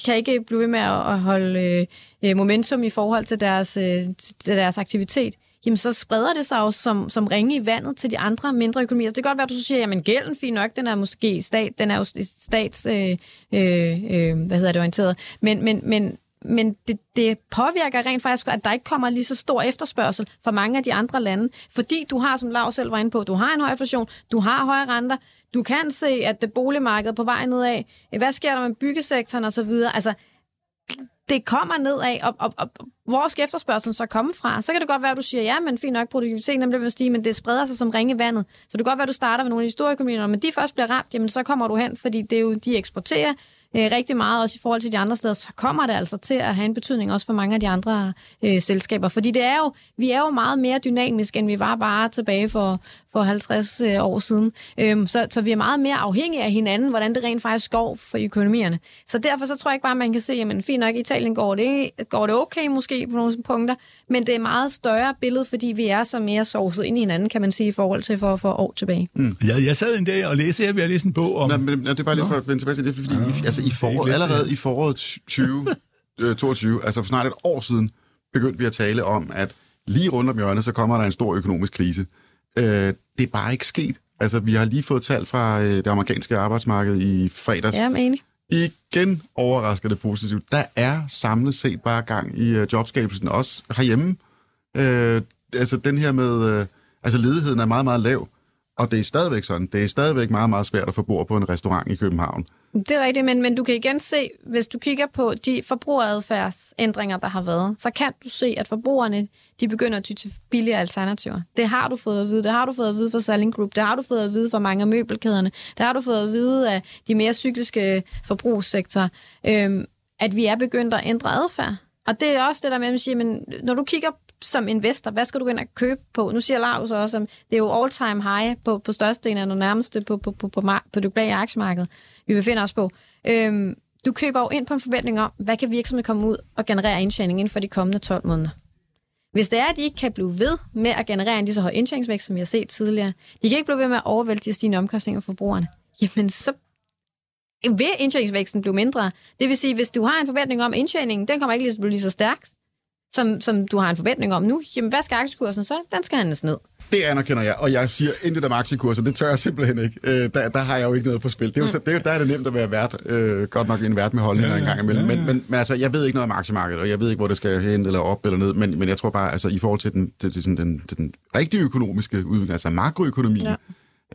kan ikke blive ved med at holde øh, momentum i forhold til deres, øh, til deres aktivitet, jamen så spreder det sig jo som, som ringe i vandet til de andre mindre økonomier. Så det kan godt være, at du så siger, jamen gælden, fint nok, den er måske stat, den er jo stats, øh, øh, øh, hvad hedder det, orienteret. Men, men, men, men det, det påvirker rent faktisk, at der ikke kommer lige så stor efterspørgsel fra mange af de andre lande, fordi du har, som Lav selv var inde på, du har en høj inflation, du har høje renter, du kan se, at det boligmarked er på vej nedad. Hvad sker der med byggesektoren osv.? Altså, det kommer nedad, og, og, og hvor skal efterspørgselen så komme fra? Så kan det godt være, at du siger, ja, men fint nok, produktiviteten bliver stige, men det spreder sig som ringe vandet. Så det kan godt være, at du starter med nogle af de store økonomier, men de først bliver ramt, jamen så kommer du hen, fordi det er jo, de eksporterer, øh, rigtig meget, også i forhold til de andre steder, så kommer det altså til at have en betydning også for mange af de andre øh, selskaber. Fordi det er jo, vi er jo meget mere dynamiske, end vi var bare tilbage for, for 50 øh, år siden. Øhm, så, så vi er meget mere afhængige af hinanden, hvordan det rent faktisk går for økonomierne. Så derfor så tror jeg ikke bare, at man kan se, at fint nok, i Italien går det, går det okay måske på nogle punkter, men det er meget større billede, fordi vi er så mere sovset ind i hinanden, kan man sige, i forhold til for, for år tilbage. Mm. Ja, jeg sad en dag og læste, jeg vil læse en bog om... Nå, men, det er bare lige for at vende tilbage til det, fordi ja. altså, i foråret, allerede i foråret 2022, øh, altså for snart et år siden, begyndte vi at tale om, at lige rundt om hjørnet, så kommer der en stor økonomisk krise. Øh, det er bare ikke sket. Altså, vi har lige fået tal fra øh, det amerikanske arbejdsmarked i fredags. Ja, enig. Igen overrasker det positivt. Der er samlet set bare gang i øh, jobskabelsen, også herhjemme. Øh, altså, den her med... Øh, altså, ledigheden er meget, meget lav. Og det er stadigvæk sådan. Det er stadigvæk meget, meget svært at få bord på en restaurant i København. Det er rigtigt, men, men du kan igen se, hvis du kigger på de forbrugeradfærdsændringer, der har været, så kan du se, at forbrugerne de begynder at ty til billige alternativer. Det har du fået at vide. Det har du fået at vide fra Selling Group. Det har du fået at vide fra mange af møbelkæderne. Det har du fået at vide af de mere cykliske forbrugssektorer, øhm, at vi er begyndt at ændre adfærd. Og det er også det der med, at man siger, men når du kigger som investor, hvad skal du gå ind og købe på? Nu siger Lars også, at det er jo all-time high på, på størstedelen af det nærmeste på, på, på, på, på, på det globale aktiemarked, vi befinder os på. Øhm, du køber jo ind på en forventning om, hvad kan virksomheden komme ud og generere indtjening inden for de kommende 12 måneder. Hvis det er, at de ikke kan blive ved med at generere en lige så høj indtjeningsvækst, som vi har set tidligere, de kan ikke blive ved med at overvælde de stigende omkostninger for brugerne, jamen så vil indtjeningsvæksten blive mindre. Det vil sige, hvis du har en forventning om, at indtjeningen den kommer ikke lige så blive lige så stærk, som, som du har en forventning om nu, jamen hvad skal aktiekursen så? Den skal handles ned. Det anerkender jeg, og jeg siger intet om aktiekurser, det tør jeg simpelthen ikke. Øh, der, der har jeg jo ikke noget på spil. Det er jo, mm. det er, der er det nemt at være vært, øh, godt nok en vært med holdninger ja, ja, en gang imellem, ja, ja. Men, men, men altså, jeg ved ikke noget om aktiemarkedet, og jeg ved ikke, hvor det skal hen eller op eller ned, men, men jeg tror bare, altså i forhold til den, til, til sådan, den, til den rigtige økonomiske udvikling, altså makroøkonomien, ja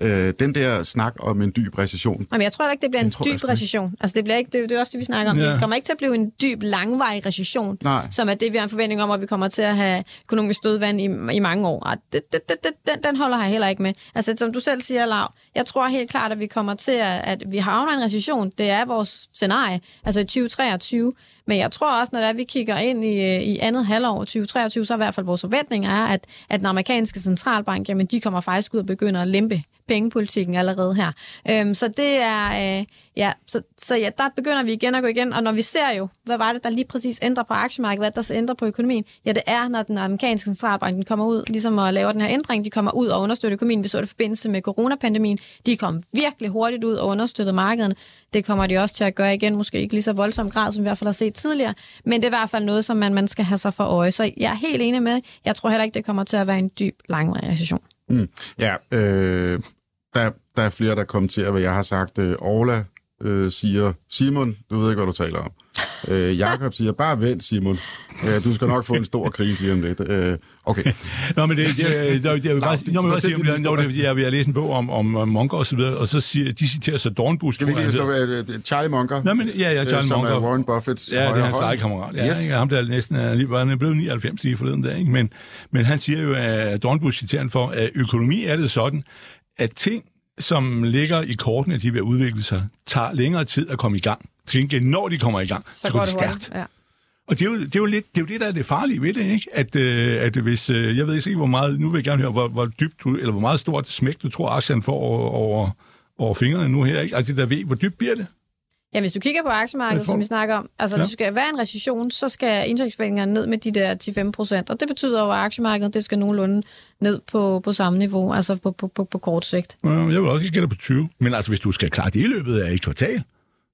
øh, den der snak om en dyb recession. Jamen, jeg tror ikke, det bliver en dyb recession. Altså, det, bliver ikke, det, det er også det, vi snakker om. Ja. Det kommer ikke til at blive en dyb, langvarig recession, Nej. som er det, vi har en forventning om, at vi kommer til at have økonomisk stødvand i, i mange år. Og det, det, det, det, den, den holder jeg heller ikke med. Altså, som du selv siger, Lav, jeg tror helt klart, at vi kommer til at, at vi havner en recession. Det er vores scenarie, altså i 2023. Men jeg tror også, når der vi kigger ind i, øh, i andet halvår 2023, så er i hvert fald vores forventning er, at, at den amerikanske centralbank, jamen, de kommer faktisk ud og begynder at lempe pengepolitikken allerede her. Øhm, så det er, øh, ja, så, så ja, der begynder vi igen at gå igen, og når vi ser jo, hvad var det, der lige præcis ændrer på aktiemarkedet, hvad der så ændrer på økonomien, ja, det er, når den amerikanske centralbank den kommer ud, ligesom at lave den her ændring, de kommer ud og understøtter økonomien. Vi så det i forbindelse med coronapandemien. De kom virkelig hurtigt ud og understøttede markederne. Det kommer de også til at gøre igen, måske ikke lige så voldsom grad, som vi i hvert fald har set tidligere, men det er i hvert fald noget, som man, man skal have sig for øje. Så jeg er helt enig med, jeg tror heller ikke, det kommer til at være en dyb, langvarig recession. Mm. Ja, øh, der, der er flere, der kommenterer, hvad jeg har sagt. Øh, Orla øh, siger, Simon, du ved ikke, hvad du taler om. Øh, Jakob siger, bare vent, Simon. Øh, du skal nok få en stor krise lige om lidt. Øh, okay. Nå, men det, det, det, det, jeg vil bare, bare sige, jeg, har læst en bog om, om Monker og så videre, og så siger, de citerer så Dornbus. Skal vi lige stå ved Charlie Monker? Nå, men, ja, ja, Charlie som Monker. er Warren Buffets Ja, det er hans legekammerat. Ja, yes. ikke, ham der næsten er, lige, var blevet 99 lige forleden dag, ikke? Men, men han siger jo, at Dornbus citerer for, at økonomi er det sådan, at ting, som ligger i kortene, at de vil udvikle sig, tager længere tid at komme i gang. Til gengæld, når de kommer i gang, så, så går det stærkt. Ja. Og det er, jo, det, er jo lidt, det er jo det, der er det farlige ved det, ikke? At, øh, at hvis, øh, jeg ved ikke, hvor meget, nu vil jeg gerne høre, hvor, hvor dybt du, eller hvor meget stort smæk du tror, aktien får over, over, over fingrene nu her, ikke? Altså, der ved, hvor dybt bliver det? Ja, hvis du kigger på aktiemarkedet, som vi snakker om, altså ja. hvis du skal være en recession, så skal indtægtsforventningerne ned med de der 10-15 procent, og det betyder jo, at aktiemarkedet det skal nogenlunde ned på, på samme niveau, altså på, på, på, på kort sigt. Ja, jeg vil også ikke gælde på 20, men altså hvis du skal klare det i løbet af et kvartal,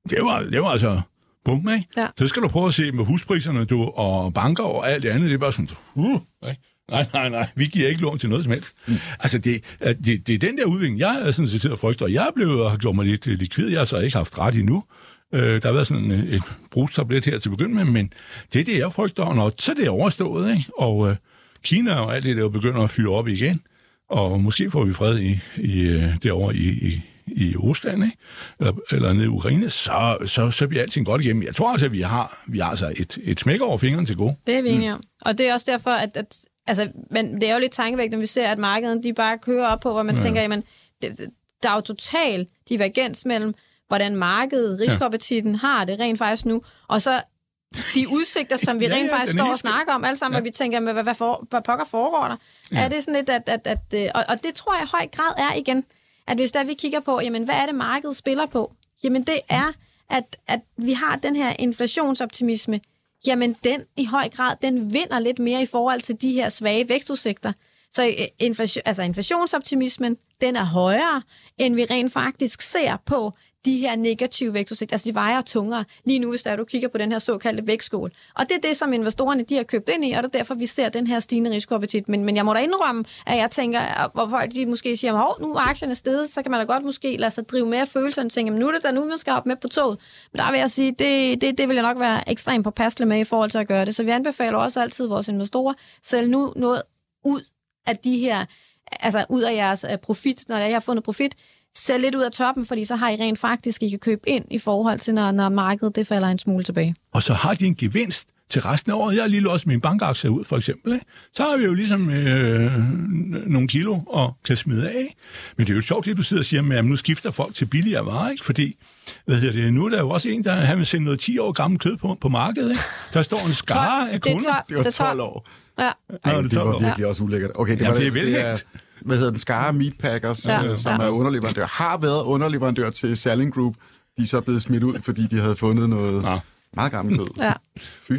det var, det var altså bum, ikke? Ja. Så skal du prøve at se med huspriserne du, og banker og alt det andet, det er bare sådan, uh, ikke? Nej, nej, nej. Vi giver ikke lån til noget som helst. Mm. Altså, det, det, det er den der udvikling, jeg er sådan set og frygter. Jeg er blevet og har gjort mig lidt likvid. Jeg har så ikke haft ret endnu. Øh, der har været sådan et brugstablet her til at begynde med, men det er det, jeg frygter. Og når så det er overstået, ikke? og øh, Kina og alt det der begynder at fyre op igen, og måske får vi fred i, i øh, derovre i, i, i Rusland, ikke? Eller, eller nede i Ukraine, så, så, så bliver alting godt igennem. Jeg tror altså, at vi har, vi har altså et, et smæk over fingrene til gode. Det er vi enige om. Mm. Og det er også derfor, at, at altså, men det er jo lidt tankevægt, når vi ser, at markedet de bare kører op på, hvor man ja. tænker, jamen, det, der er jo total divergens mellem, hvordan markedet, riskoappetitten ja. har det rent faktisk nu, og så de udsigter, som vi ja, rent ja, faktisk står og snakker om, alle sammen, ja. hvor vi tænker, hvad, hvad, for, hvad pokker foregår der? Ja. Er det sådan lidt, at, at, at, at og, og det tror jeg i høj grad er igen, at hvis der vi kigger på, jamen hvad er det, markedet spiller på? Jamen det er, at, at vi har den her inflationsoptimisme, jamen den i høj grad, den vinder lidt mere i forhold til de her svage vækstudsigter. Så øh, inflation, altså inflationsoptimismen, den er højere, end vi rent faktisk ser på de her negative vækstudsigter, altså de vejer tungere lige nu, hvis der, du kigger på den her såkaldte vækstskål. Og det er det, som investorerne de har købt ind i, og det er derfor, vi ser den her stigende risikoappetit. Men, men jeg må da indrømme, at jeg tænker, hvor folk de måske siger, at nu er aktierne stedet, så kan man da godt måske lade sig drive mere følelser, og tænke, nu er det da nu, man skal op med på toget. Men der vil jeg sige, det, det, det vil jeg nok være ekstremt påpasselig med i forhold til at gøre det. Så vi anbefaler også altid vores investorer, selv nu noget ud af de her altså ud af jeres øh, profit, når jeg har fundet profit, ser lidt ud af toppen, fordi så har I rent faktisk ikke købt ind i forhold til, når, når markedet det falder en smule tilbage. Og så har de en gevinst til resten af året. Jeg har lige låst min bankaktie ud, for eksempel. Ikke? Så har vi jo ligesom øh, nogle kilo og kan smide af. Men det er jo sjovt, det du sidder og siger, at nu skifter folk til billigere varer, ikke? fordi hvad hedder det, nu er der jo også en, der har vil sende noget 10 år gammelt kød på, på markedet. Ikke? Der står en skare af kunder. Det, det var 12 år. Ja. Ej, Nå, det, det var virkelig ja. også ulækkert. Okay, det, Jamen, var, det er velhængt hvad hedder den, Skara Meatpackers, ja. øh, som ja. er underleverandør, har været underleverandør til Salling Group. De er så blevet smidt ud, fordi de havde fundet noget ja. meget gammelt kød. Ja,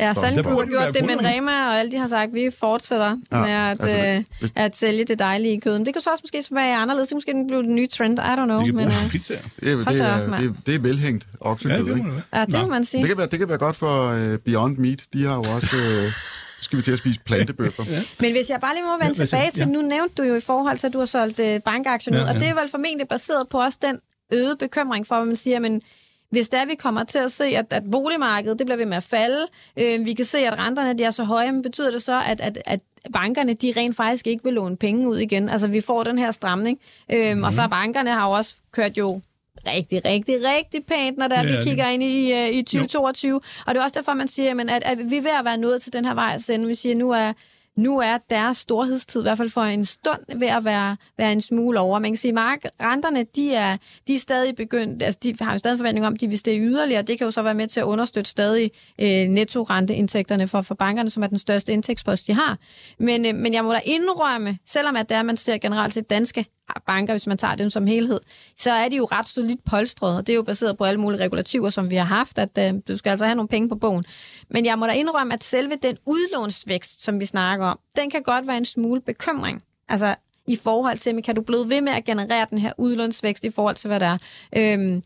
ja Salling Group har gjort det med Rema, og alle de har sagt, at vi fortsætter ja. med at, altså, øh, hvis... at sælge det dejlige kød. Men det kan så også måske være anderledes. Det måske den blive den nye trend, I don't know. Det men, uh, pizza. Det, er, det, er, det, det er velhængt oksekød, ja, det ikke? Ja, det kan man sige. Det kan være, det kan være godt for uh, Beyond Meat. De har jo også... Uh, skal vi til at spise plantebøffer. ja. Men hvis jeg bare lige må vende ja, tilbage til, ja. nu nævnte du jo i forhold til, at du har solgt uh, bankaktier ud, ja, ja. og det er vel formentlig baseret på også den øgede bekymring for, hvad man siger, men hvis der vi kommer til at se, at, at boligmarkedet det bliver ved med at falde, øh, vi kan se, at renterne de er så høje, men betyder det så, at, at, at bankerne de rent faktisk ikke vil låne penge ud igen? Altså vi får den her stramning, øh, mm. og så mhm. bankerne har jo også kørt jo rigtig, rigtig, rigtig pænt, når der, ja, vi kigger det. ind i, uh, i 2022. Jo. Og det er også derfor, man siger, at, at vi er ved at være nået til den her vej sende. Vi siger, nu er, nu er deres storhedstid, i hvert fald for en stund, ved at være, være en smule over. Man kan sige, at renterne, de er, de er stadig begyndt, altså de har jo stadig forventning om, at de vil stige yderligere. Det kan jo så være med til at understøtte stadig øh, netto-renteindtægterne for, for bankerne, som er den største indtægtspost, de har. Men, øh, men jeg må da indrømme, selvom at det er, man ser generelt set danske banker, hvis man tager dem som helhed, så er de jo ret solidt polstret, og det er jo baseret på alle mulige regulativer, som vi har haft, at øh, du skal altså have nogle penge på bogen. Men jeg må da indrømme, at selve den udlånsvækst, som vi snakker om, den kan godt være en smule bekymring. Altså i forhold til, kan du blive ved med at generere den her udlånsvækst i forhold til, hvad der er. Øhm,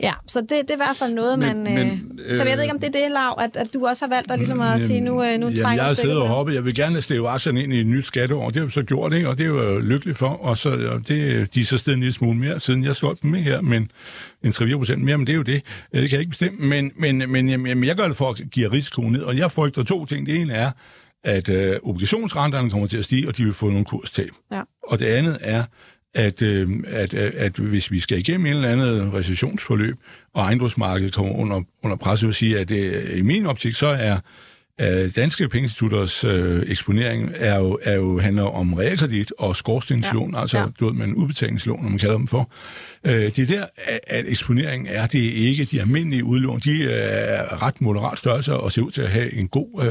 Ja, så det, det er i hvert fald noget, men, man... Men, øh, så jeg ved ikke, om det er det, Lav, at, at du også har valgt at, ligesom at sige, nu, øh, nu jamen, trænger Jeg har siddet og hoppet. Jeg vil gerne stæve aktierne ind i et nyt skatteår. Det har vi så gjort, ikke? og det er jo lykkelig for. Og så, og det, de er så stedet en lille smule mere, siden jeg solgte dem her, men en 3 procent mere, men det er jo det. Det kan jeg ikke bestemme. Men, men, men jamen, jeg gør det for at give risikoen ned, og jeg frygter to ting. Det ene er, at øh, obligationsrenterne kommer til at stige, og de vil få nogle kurstab. Ja. Og det andet er, at, øh, at, at, at hvis vi skal igennem en eller anden recessionsforløb, og ejendomsmarkedet kommer under, under pres, vil sige, at det, i min optik, så er at danske pengeinstitutters øh, eksponering er jo, er jo, handler om realkredit og skorstenslån, ja. altså ja. Du ved, man udbetalingslån, når man kalder dem for. Øh, det er der, at eksponeringen er. Det er ikke de almindelige udlån. De er ret moderat størrelse og ser ud til at have en god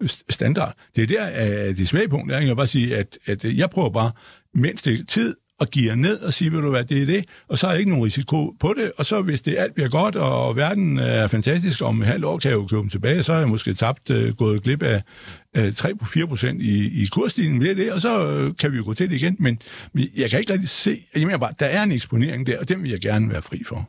øh, standard. Det er der, at det svage punkt er. Jeg vil bare sige, at, at jeg prøver bare, mens det er tid, og giver ned og siger, vil du hvad, det er det, og så er ikke nogen risiko på det, og så hvis det alt bliver godt, og verden er fantastisk, om et halvt år kan jeg jo købe tilbage, så har jeg måske tabt, uh, gået glip af uh, 3-4 procent i, i kursstigningen ved det, og så uh, kan vi jo gå til det igen, men jeg kan ikke rigtig se, jeg mener bare, der er en eksponering der, og den vil jeg gerne være fri for.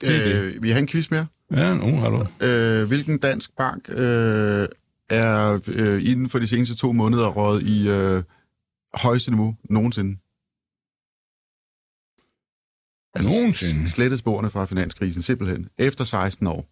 Det øh, det. Vi har en quiz mere. Ja, nu har du. Øh, hvilken dansk bank øh, er øh, inden for de seneste to måneder råd i øh, højeste niveau nogensinde. Nogensinde. s- Slettet sporene fra finanskrisen, simpelthen. Efter 16 år.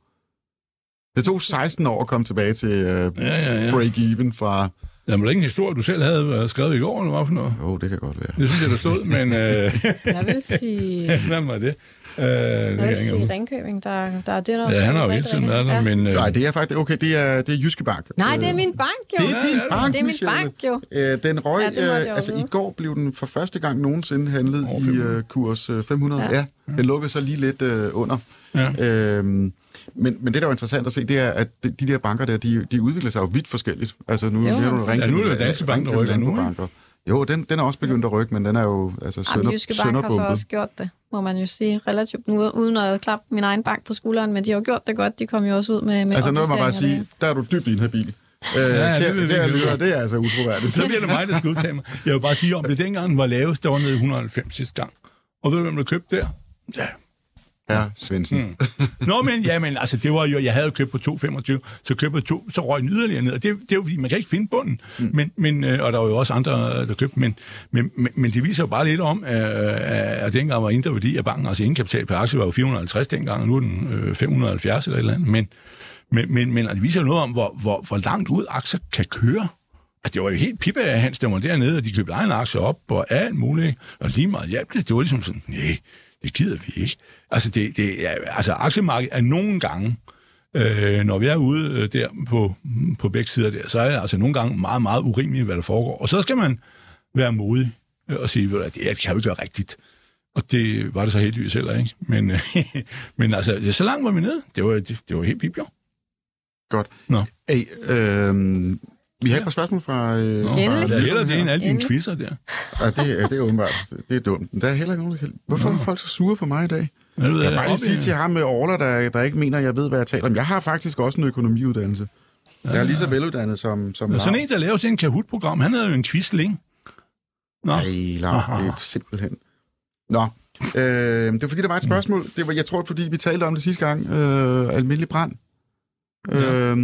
Det tog 16 år at komme tilbage til øh, Ja, ja, ja. break-even fra... Jamen, var det ikke en historie, du selv havde øh, skrevet i går, eller hvad for noget? Jo, det kan godt være. Det synes jeg, der stod, men øh, Jeg vil sige, hvad var det? Øh, det jeg kan vil sige ikke Ringkøbing, der, der er det, der Ja, han har jo hele tiden været der, men... Øh, Nej, det er faktisk... Okay, det er, det er Jyske Bank. Nej, det er min bank, jo. Det er din bank, Det er min bank, jo. Øh, den røg, Ja, øh, altså i går blev den for første gang nogensinde handlet i 500. øh, kurs øh, 500. Ja. Ja. ja, den lukkede så lige lidt øh, under. Ja. Øhm, men, men det, der er interessant at se, det er, at de, de der banker der, de, de udvikler sig jo vidt forskelligt. Altså nu, Jo, nævner du altså. Ja, nu er det Danske Bank, der rykker nu? Landbobanker. Jo, den, den er også begyndt at rykke, men den er jo altså Jamen, sønder, Jyske Bank har så også gjort det, må man jo sige, relativt nu, uden at klappe min egen bank på skulderen, men de har jo gjort det godt. De kom jo også ud med, med Altså noget må man bare sige, der er du dybt inhabil. Øh, Ja, det ikke lyttere, lytte. det er altså utroværdigt. Så bliver det mig, der skal udtale mig. Jeg vil bare sige om det. Dengang den var lavest, der var nede i 190 sidste gang. Og ved du, hvem der købte der? Ja. Ja, Svendsen. Mm. Nå, men, ja, men altså, det var jo, jeg havde købt på 2,25, så købte to, så røg den yderligere ned. Og det, det er jo fordi, man kan ikke finde bunden. Mm. Men, men, øh, og der var jo også andre, øh, der købte, men, men, men, men det viser jo bare lidt om, at, at dengang var indre værdi af banken, altså indkapital per aktie var jo 450 dengang, og nu er den øh, 570 eller et eller andet. Men, men, men, men det viser jo noget om, hvor, hvor, hvor langt ud aktier kan køre. Altså, det var jo helt pippe af Hans, der var dernede, og de købte egen aktier op og alt muligt, og lige meget hjalp det. Det var ligesom sådan, nej, det gider vi ikke. Altså, det, det, altså aktiemarkedet er nogle gange, øh, når vi er ude øh, der på, på begge sider der, så er det altså nogle gange meget, meget urimeligt, hvad der foregår. Og så skal man være modig øh, og sige, at det kan jo ikke være rigtigt. Og det var det så heldigvis heller ikke. Men, øh, men altså, ja, så langt var vi nede. Det var, det, det var helt jo. Godt. Nå. Hey, øh, vi har et par spørgsmål fra... Øh, Nå, fra Endelig. det er heller det her. alle dine quizzer der. Ja, det, er- det er åbenbart. Det er dumt. Der er heller ikke nogen, der kan... Hvorfor er folk så sure på mig i dag? Ja, du ved, Jeg kan bare lige sige til ham med Orler, der, der ikke mener, at jeg ved, hvad jeg taler om. Jeg har faktisk også en økonomiuddannelse. Jeg er lige så veluddannet som, som Ja, sådan en, der laver en Kahoot-program, han havde jo en quizling. Nå, Ej, Lav, det er simpelthen... Nå, øh, det var fordi, der var et spørgsmål. Det var, jeg tror, fordi vi talte om det sidste gang. Øh, almindelig brand. Ja. Øh,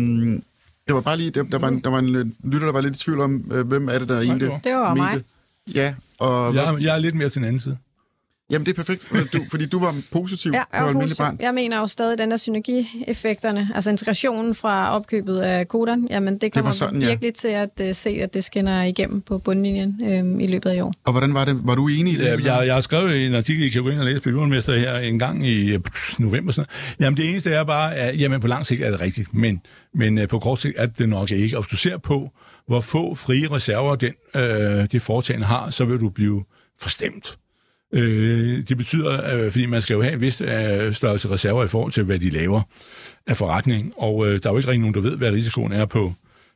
det var bare lige... Der, der, var, en, der var en lytter, der var lidt i tvivl om, øh, hvem er det, der egentlig det var. Det var mig. Ja, og... jeg, jeg er lidt mere til den anden side. Jamen, det er perfekt, du, fordi du var positiv Ja, på jeg, er almindelig brand. jeg mener jo stadig, den der synergieffekterne, altså integrationen fra opkøbet af Kodan, jamen det kommer var sådan, ja. virkelig til at uh, se, at det skinner igennem på bundlinjen øhm, i løbet af i år. Og hvordan var det? Var du enig i det? Ja, jeg, jeg har skrevet en artikel, I kan gå ind og læse på Jordmester her en gang i øh, pff, november. Sådan. Jamen det eneste er bare, at jamen, på lang sigt er det rigtigt, men, men øh, på kort sigt er det nok ikke. Og hvis du ser på, hvor få frie reserver den, øh, det foretagende har, så vil du blive forstemt. Øh, det betyder, øh, fordi man skal jo have en vis øh, størrelse reserver i forhold til, hvad de laver af forretning, og øh, der er jo ikke rigtig nogen, der ved, hvad risikoen er på,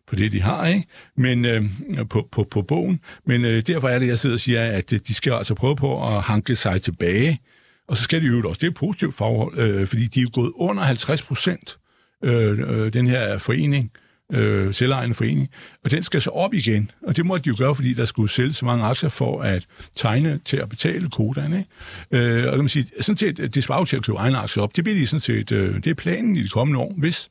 på det, de har, ikke? Men øh, på, på, på bogen. Men øh, derfor er det, jeg sidder og siger, at øh, de skal altså prøve på at hanke sig tilbage. Og så skal de jo også, det er et positivt forhold, øh, fordi de er gået under 50 procent, øh, øh, den her forening, øh, øh, selvejende forening, og den skal så op igen. Og det måtte de jo gøre, fordi der skulle sælges så mange aktier for at tegne til at betale koderne. Ikke? Øh, og kan man sige, sådan set, det svarer jo til at købe egne aktier op. Det bliver de sådan set, øh, det er planen i de kommende år, hvis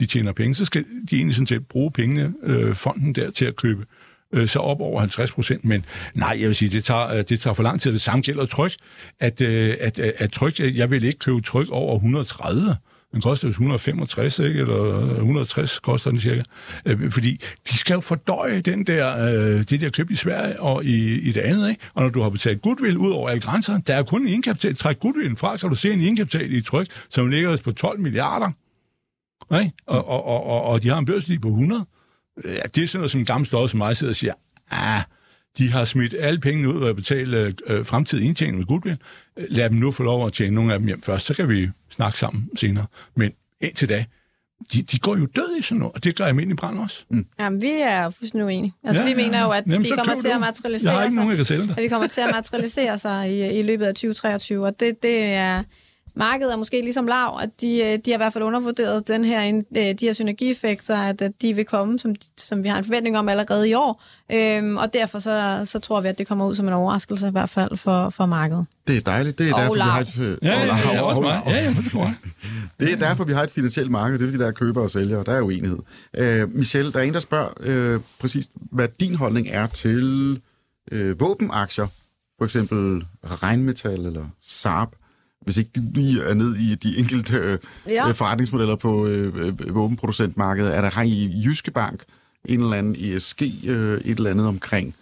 de tjener penge, så skal de egentlig sådan set bruge pengene, øh, fonden der, til at købe øh, så op over 50 procent. Men nej, jeg vil sige, det tager, det tager for lang tid. Det samme gælder tryk. At, øh, at, at, at tryk, jeg vil ikke købe tryk over 130. Den koster 165, ikke? eller øh, 160 koster den cirka. Øh, fordi de skal jo fordøje den der, øh, det der købt i Sverige og i, i det andet. Ikke? Og når du har betalt goodwill ud over alle grænser, der er kun en indkapital. Træk goodwillen fra, kan du se en indkapital i tryk, som ligger på 12 milliarder. Ikke? Og, og, og, og, og de har en børslig på 100. Ja, det er sådan noget, som en gammel større som mig sidder og siger, ah, de har smidt alle pengene ud og betale øh, fremtidig indtjening med goodwill. Lad dem nu få lov at tjene nogle af dem hjem først, så kan vi snakke sammen senere. Men indtil da, de, de går jo død i sådan noget, og det gør almindelig brand også. Mm. Jamen, vi er fuldstændig uenige. Altså, Ja, vi mener jo, at Jamen, de kommer til du. at materialisere Jeg har ikke sig. nogen, jeg kan sælge dig. at vi kommer til at materialisere sig i, i løbet af 2023, og det, det er... Markedet er måske ligesom lav, at de, øh, de har i hvert fald undervurderet den her, øh, de her synergieffekter, at, at de vil komme, som, som vi har en forventning om allerede i år. Øhm, og derfor så, så tror vi, at det kommer ud som en overraskelse i hvert fald for, for markedet. Det er dejligt. Det er derfor, vi har et, det er derfor, vi har et finansielt marked. Det er fordi, der er køber og sælger, og der er uenighed. Øh, Michelle, der er en, der spørger øh, præcis, hvad din holdning er til øh, våbenaktier. For eksempel regnmetal eller Saab. Hvis ikke de lige er ned i de enkelte øh, Ja. ja. forretningsmodeller på øh, øh, våbenproducentmarkedet, er der har I Jyske Bank en eller anden ESG, øh, et eller andet omkring.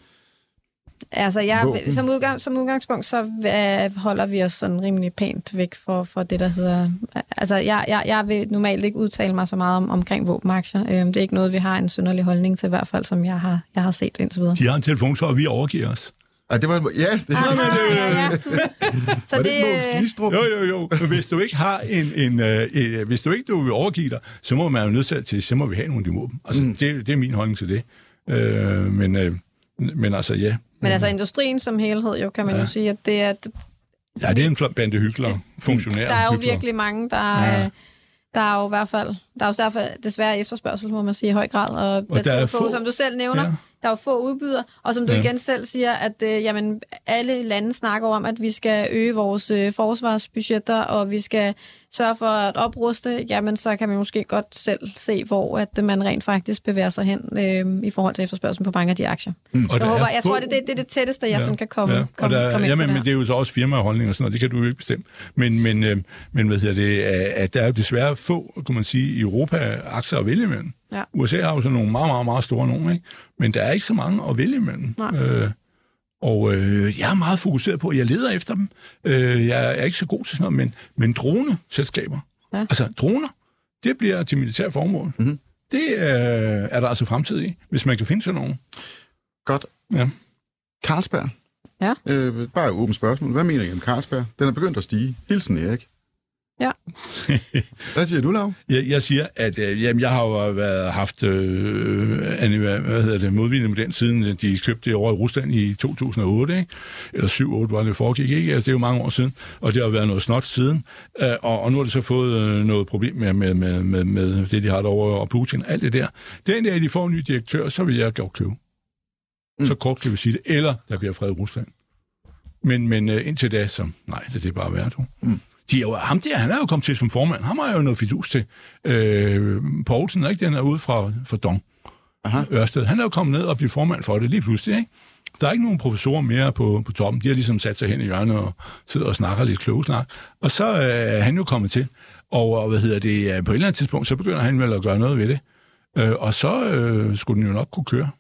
Altså, jeg, Våben. som, udgang, som udgangspunkt, så øh, holder vi os sådan rimelig pænt væk for, for det, der hedder... Altså, jeg, jeg, jeg vil normalt ikke udtale mig så meget om, omkring våbenaktier. Øhm, det er ikke noget, vi har en synderlig holdning til, i hvert fald, som jeg har, jeg har set indtil videre. De har en telefon, så vi overgiver os. Ah, det var, en- ja, det, Ah, ja, ja. Så var det det, Mogens øh? Jo, jo, jo. Men hvis du ikke har en... en øh, øh, hvis du ikke du vil overgive dig, så må man jo nødt til, så må vi have nogle af de våben. Altså, mm. det, det er min holdning til det. Øh, men, øh, men altså, ja. men altså, industrien som helhed, jo, kan man ja. jo sige, at det er, Ja, det er en flot bande hyggeler, funktionære der er jo hyklere. virkelig mange, der... Ja. Ja. Der er jo i hvert fald, der er jo derfor desværre efterspørgsel, må man sige, i høj grad. Og, Og der er på, få- som du selv nævner, Ja. Der er jo få udbydere, og som du ja. igen selv siger, at øh, jamen, alle lande snakker om, at vi skal øge vores øh, forsvarsbudgetter, og vi skal sørge for at opruste, jamen så kan man måske godt selv se, hvor at man rent faktisk bevæger sig hen øh, i forhold til efterspørgselen på mange af de aktier. Mm. Og Jeg, håber, er jeg få- tror, det, det, det er det tætteste, jeg ja. sådan kan komme, ja. komme, der, komme ind jamen, på men det er jo så også firmaholdning og sådan noget, det kan du jo ikke bestemme. Men, men, øh, men hvad hedder det, at der er jo desværre få, kan man sige, i Europa aktier at vælge imellem. Ja. USA har jo sådan nogle meget, meget, meget store nogle, ikke? men der er ikke så mange at vælge imellem. Nej. Øh, og øh, jeg er meget fokuseret på, jeg leder efter dem. Øh, jeg er ikke så god til sådan noget, men, men droneselskaber, Ja. altså droner, det bliver til militær formål. Mm-hmm. Det øh, er der altså fremtid i, hvis man kan finde sådan nogen. Godt. Ja. Carlsberg. Ja. Øh, bare et åbent spørgsmål. Hvad mener I om Carlsberg? Den er begyndt at stige. Hilsen Erik. Ja. Hvad siger du, Lav? Jeg, jeg siger, at øh, jamen, jeg har jo været, haft øh, Anne, hvad, hedder det, modvilje med den, siden de købte det over i Rusland i 2008, ikke? eller 7-8 var det foregik, ikke? Altså, det er jo mange år siden, og det har været noget snot siden, øh, og, og nu har det så fået øh, noget problem med, med, med, med, med det, de har derovre, og Putin, alt det der. Den dag, de får en ny direktør, så vil jeg godt købe. Mm. Så kort kan vi sige det, eller der bliver fred i Rusland. Men, men øh, indtil da, så nej, det er bare værd, du. Mm. De er jo, ham der, han er jo kommet til som formand. Ham har jo noget fidus til. Øh, Poulsen, ikke? Den er ude fra, fra Dong. Aha. Ørsted. Han er jo kommet ned og blive formand for det lige pludselig, ikke? Der er ikke nogen professorer mere på, på toppen. De har ligesom sat sig hen i hjørnet og sidder og snakker lidt klogesnak. Og så øh, er han jo kommet til. Og, og hvad hedder det, øh, på et eller andet tidspunkt, så begynder han vel at gøre noget ved det. Øh, og så øh, skulle den jo nok kunne køre.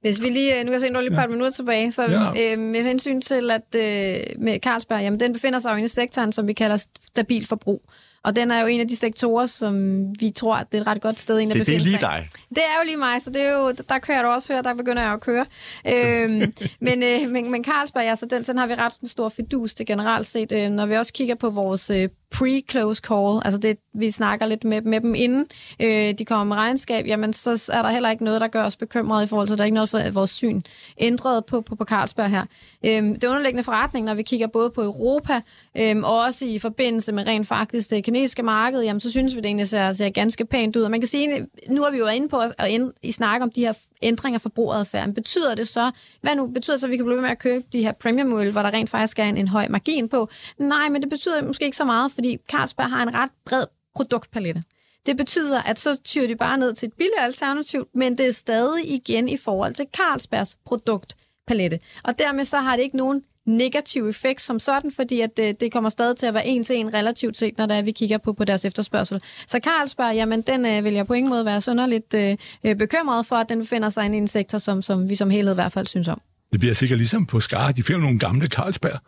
Hvis vi lige, øh, nu kan jeg se, at er lige et par minutter tilbage, så Ja. ja. øh, med hensyn til, at øh, med Carlsberg, jamen den befinder sig jo inde i sektoren, som vi kalder stabil forbrug. Og den er jo en af de sektorer, som vi tror, at det er et ret godt sted, at Se, det er befinde lige sig dig. Det er jo lige mig, så det er jo, der kører du også høre, der begynder jeg at køre. Øhm, men, øh, men, men Carlsberg, altså, den, den har vi ret stor fidus til generelt set. Øh, når vi også kigger på vores øh, pre-close call, altså det, vi snakker lidt med, med dem inden øh, de kommer med regnskab, jamen så er der heller ikke noget, der gør os bekymrede i forhold til, at der er ikke noget for vores syn ændret på, på, på Carlsberg her. Øhm, det underliggende forretning, når vi kigger både på Europa, øhm, og også i forbindelse med rent faktisk det kinesiske marked, jamen så synes vi, det egentlig ser, ser ganske pænt ud. Og man kan sige, nu har vi jo været inde på at ind, i snak om de her ændringer af forbrugeradfærden. Betyder det så, hvad nu betyder det så, at vi kan blive ved med at købe de her premium øl, hvor der rent faktisk er en, en høj margin på? Nej, men det betyder måske ikke så meget, fordi Carlsberg har en ret bred produktpalette. Det betyder, at så tyrer de bare ned til et billigere alternativ, men det er stadig igen i forhold til Carlsbergs produktpalette. Og dermed så har det ikke nogen negativ effekt som sådan, fordi at det, det kommer stadig til at være en til en relativt set, når der er, vi kigger på, på deres efterspørgsel. Så Carlsberg, jamen den øh, vil jeg på ingen måde være sønderligt øh, øh, bekymret for, at den befinder sig i en sektor, som, som vi som helhed i hvert fald synes om. Det bliver sikkert ligesom på Skar. De finder nogle gamle Carlsberg.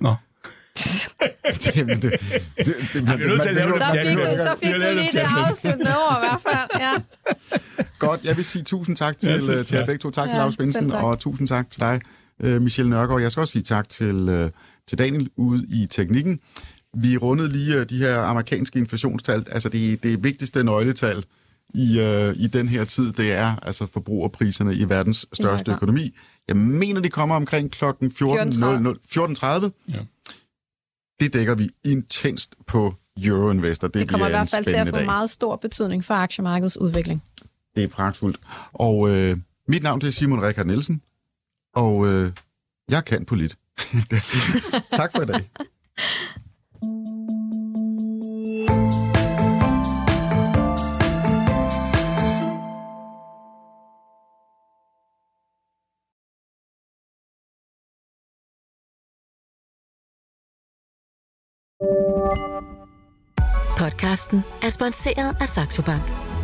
Nå. det, det, det, det, det, er til lave det- Så fik du, så fik du lige det afsluttende ord i hvert fald. Ja. Godt, jeg vil sige tusind tak til, Ja, selv til jer begge to. Tak til Ja, Lars Bensen, og tusind tak til dig, øh, Michelle Nørgaard. Jeg skal også sige tak til, øh, til Daniel ude i teknikken. Vi rundede lige øh, de her amerikanske inflationstal. Altså det, det vigtigste nøgletal i, øh, i den her tid, det er altså forbrugerpriserne i verdens største økonomi. Jeg mener, de kommer omkring klokken 14.00. 14.30. Ja. Det dækker vi intenst på Euroinvestor. Det, Det kommer i hvert fald til at få dag. meget stor betydning for aktiemarkedets udvikling. Det er pragtfuldt. Og øh, mit navn det er Simon Rikard Nielsen, og øh, jeg kan på lidt. tak for i dag. Podcasten er sponsoreret af Saxo Bank.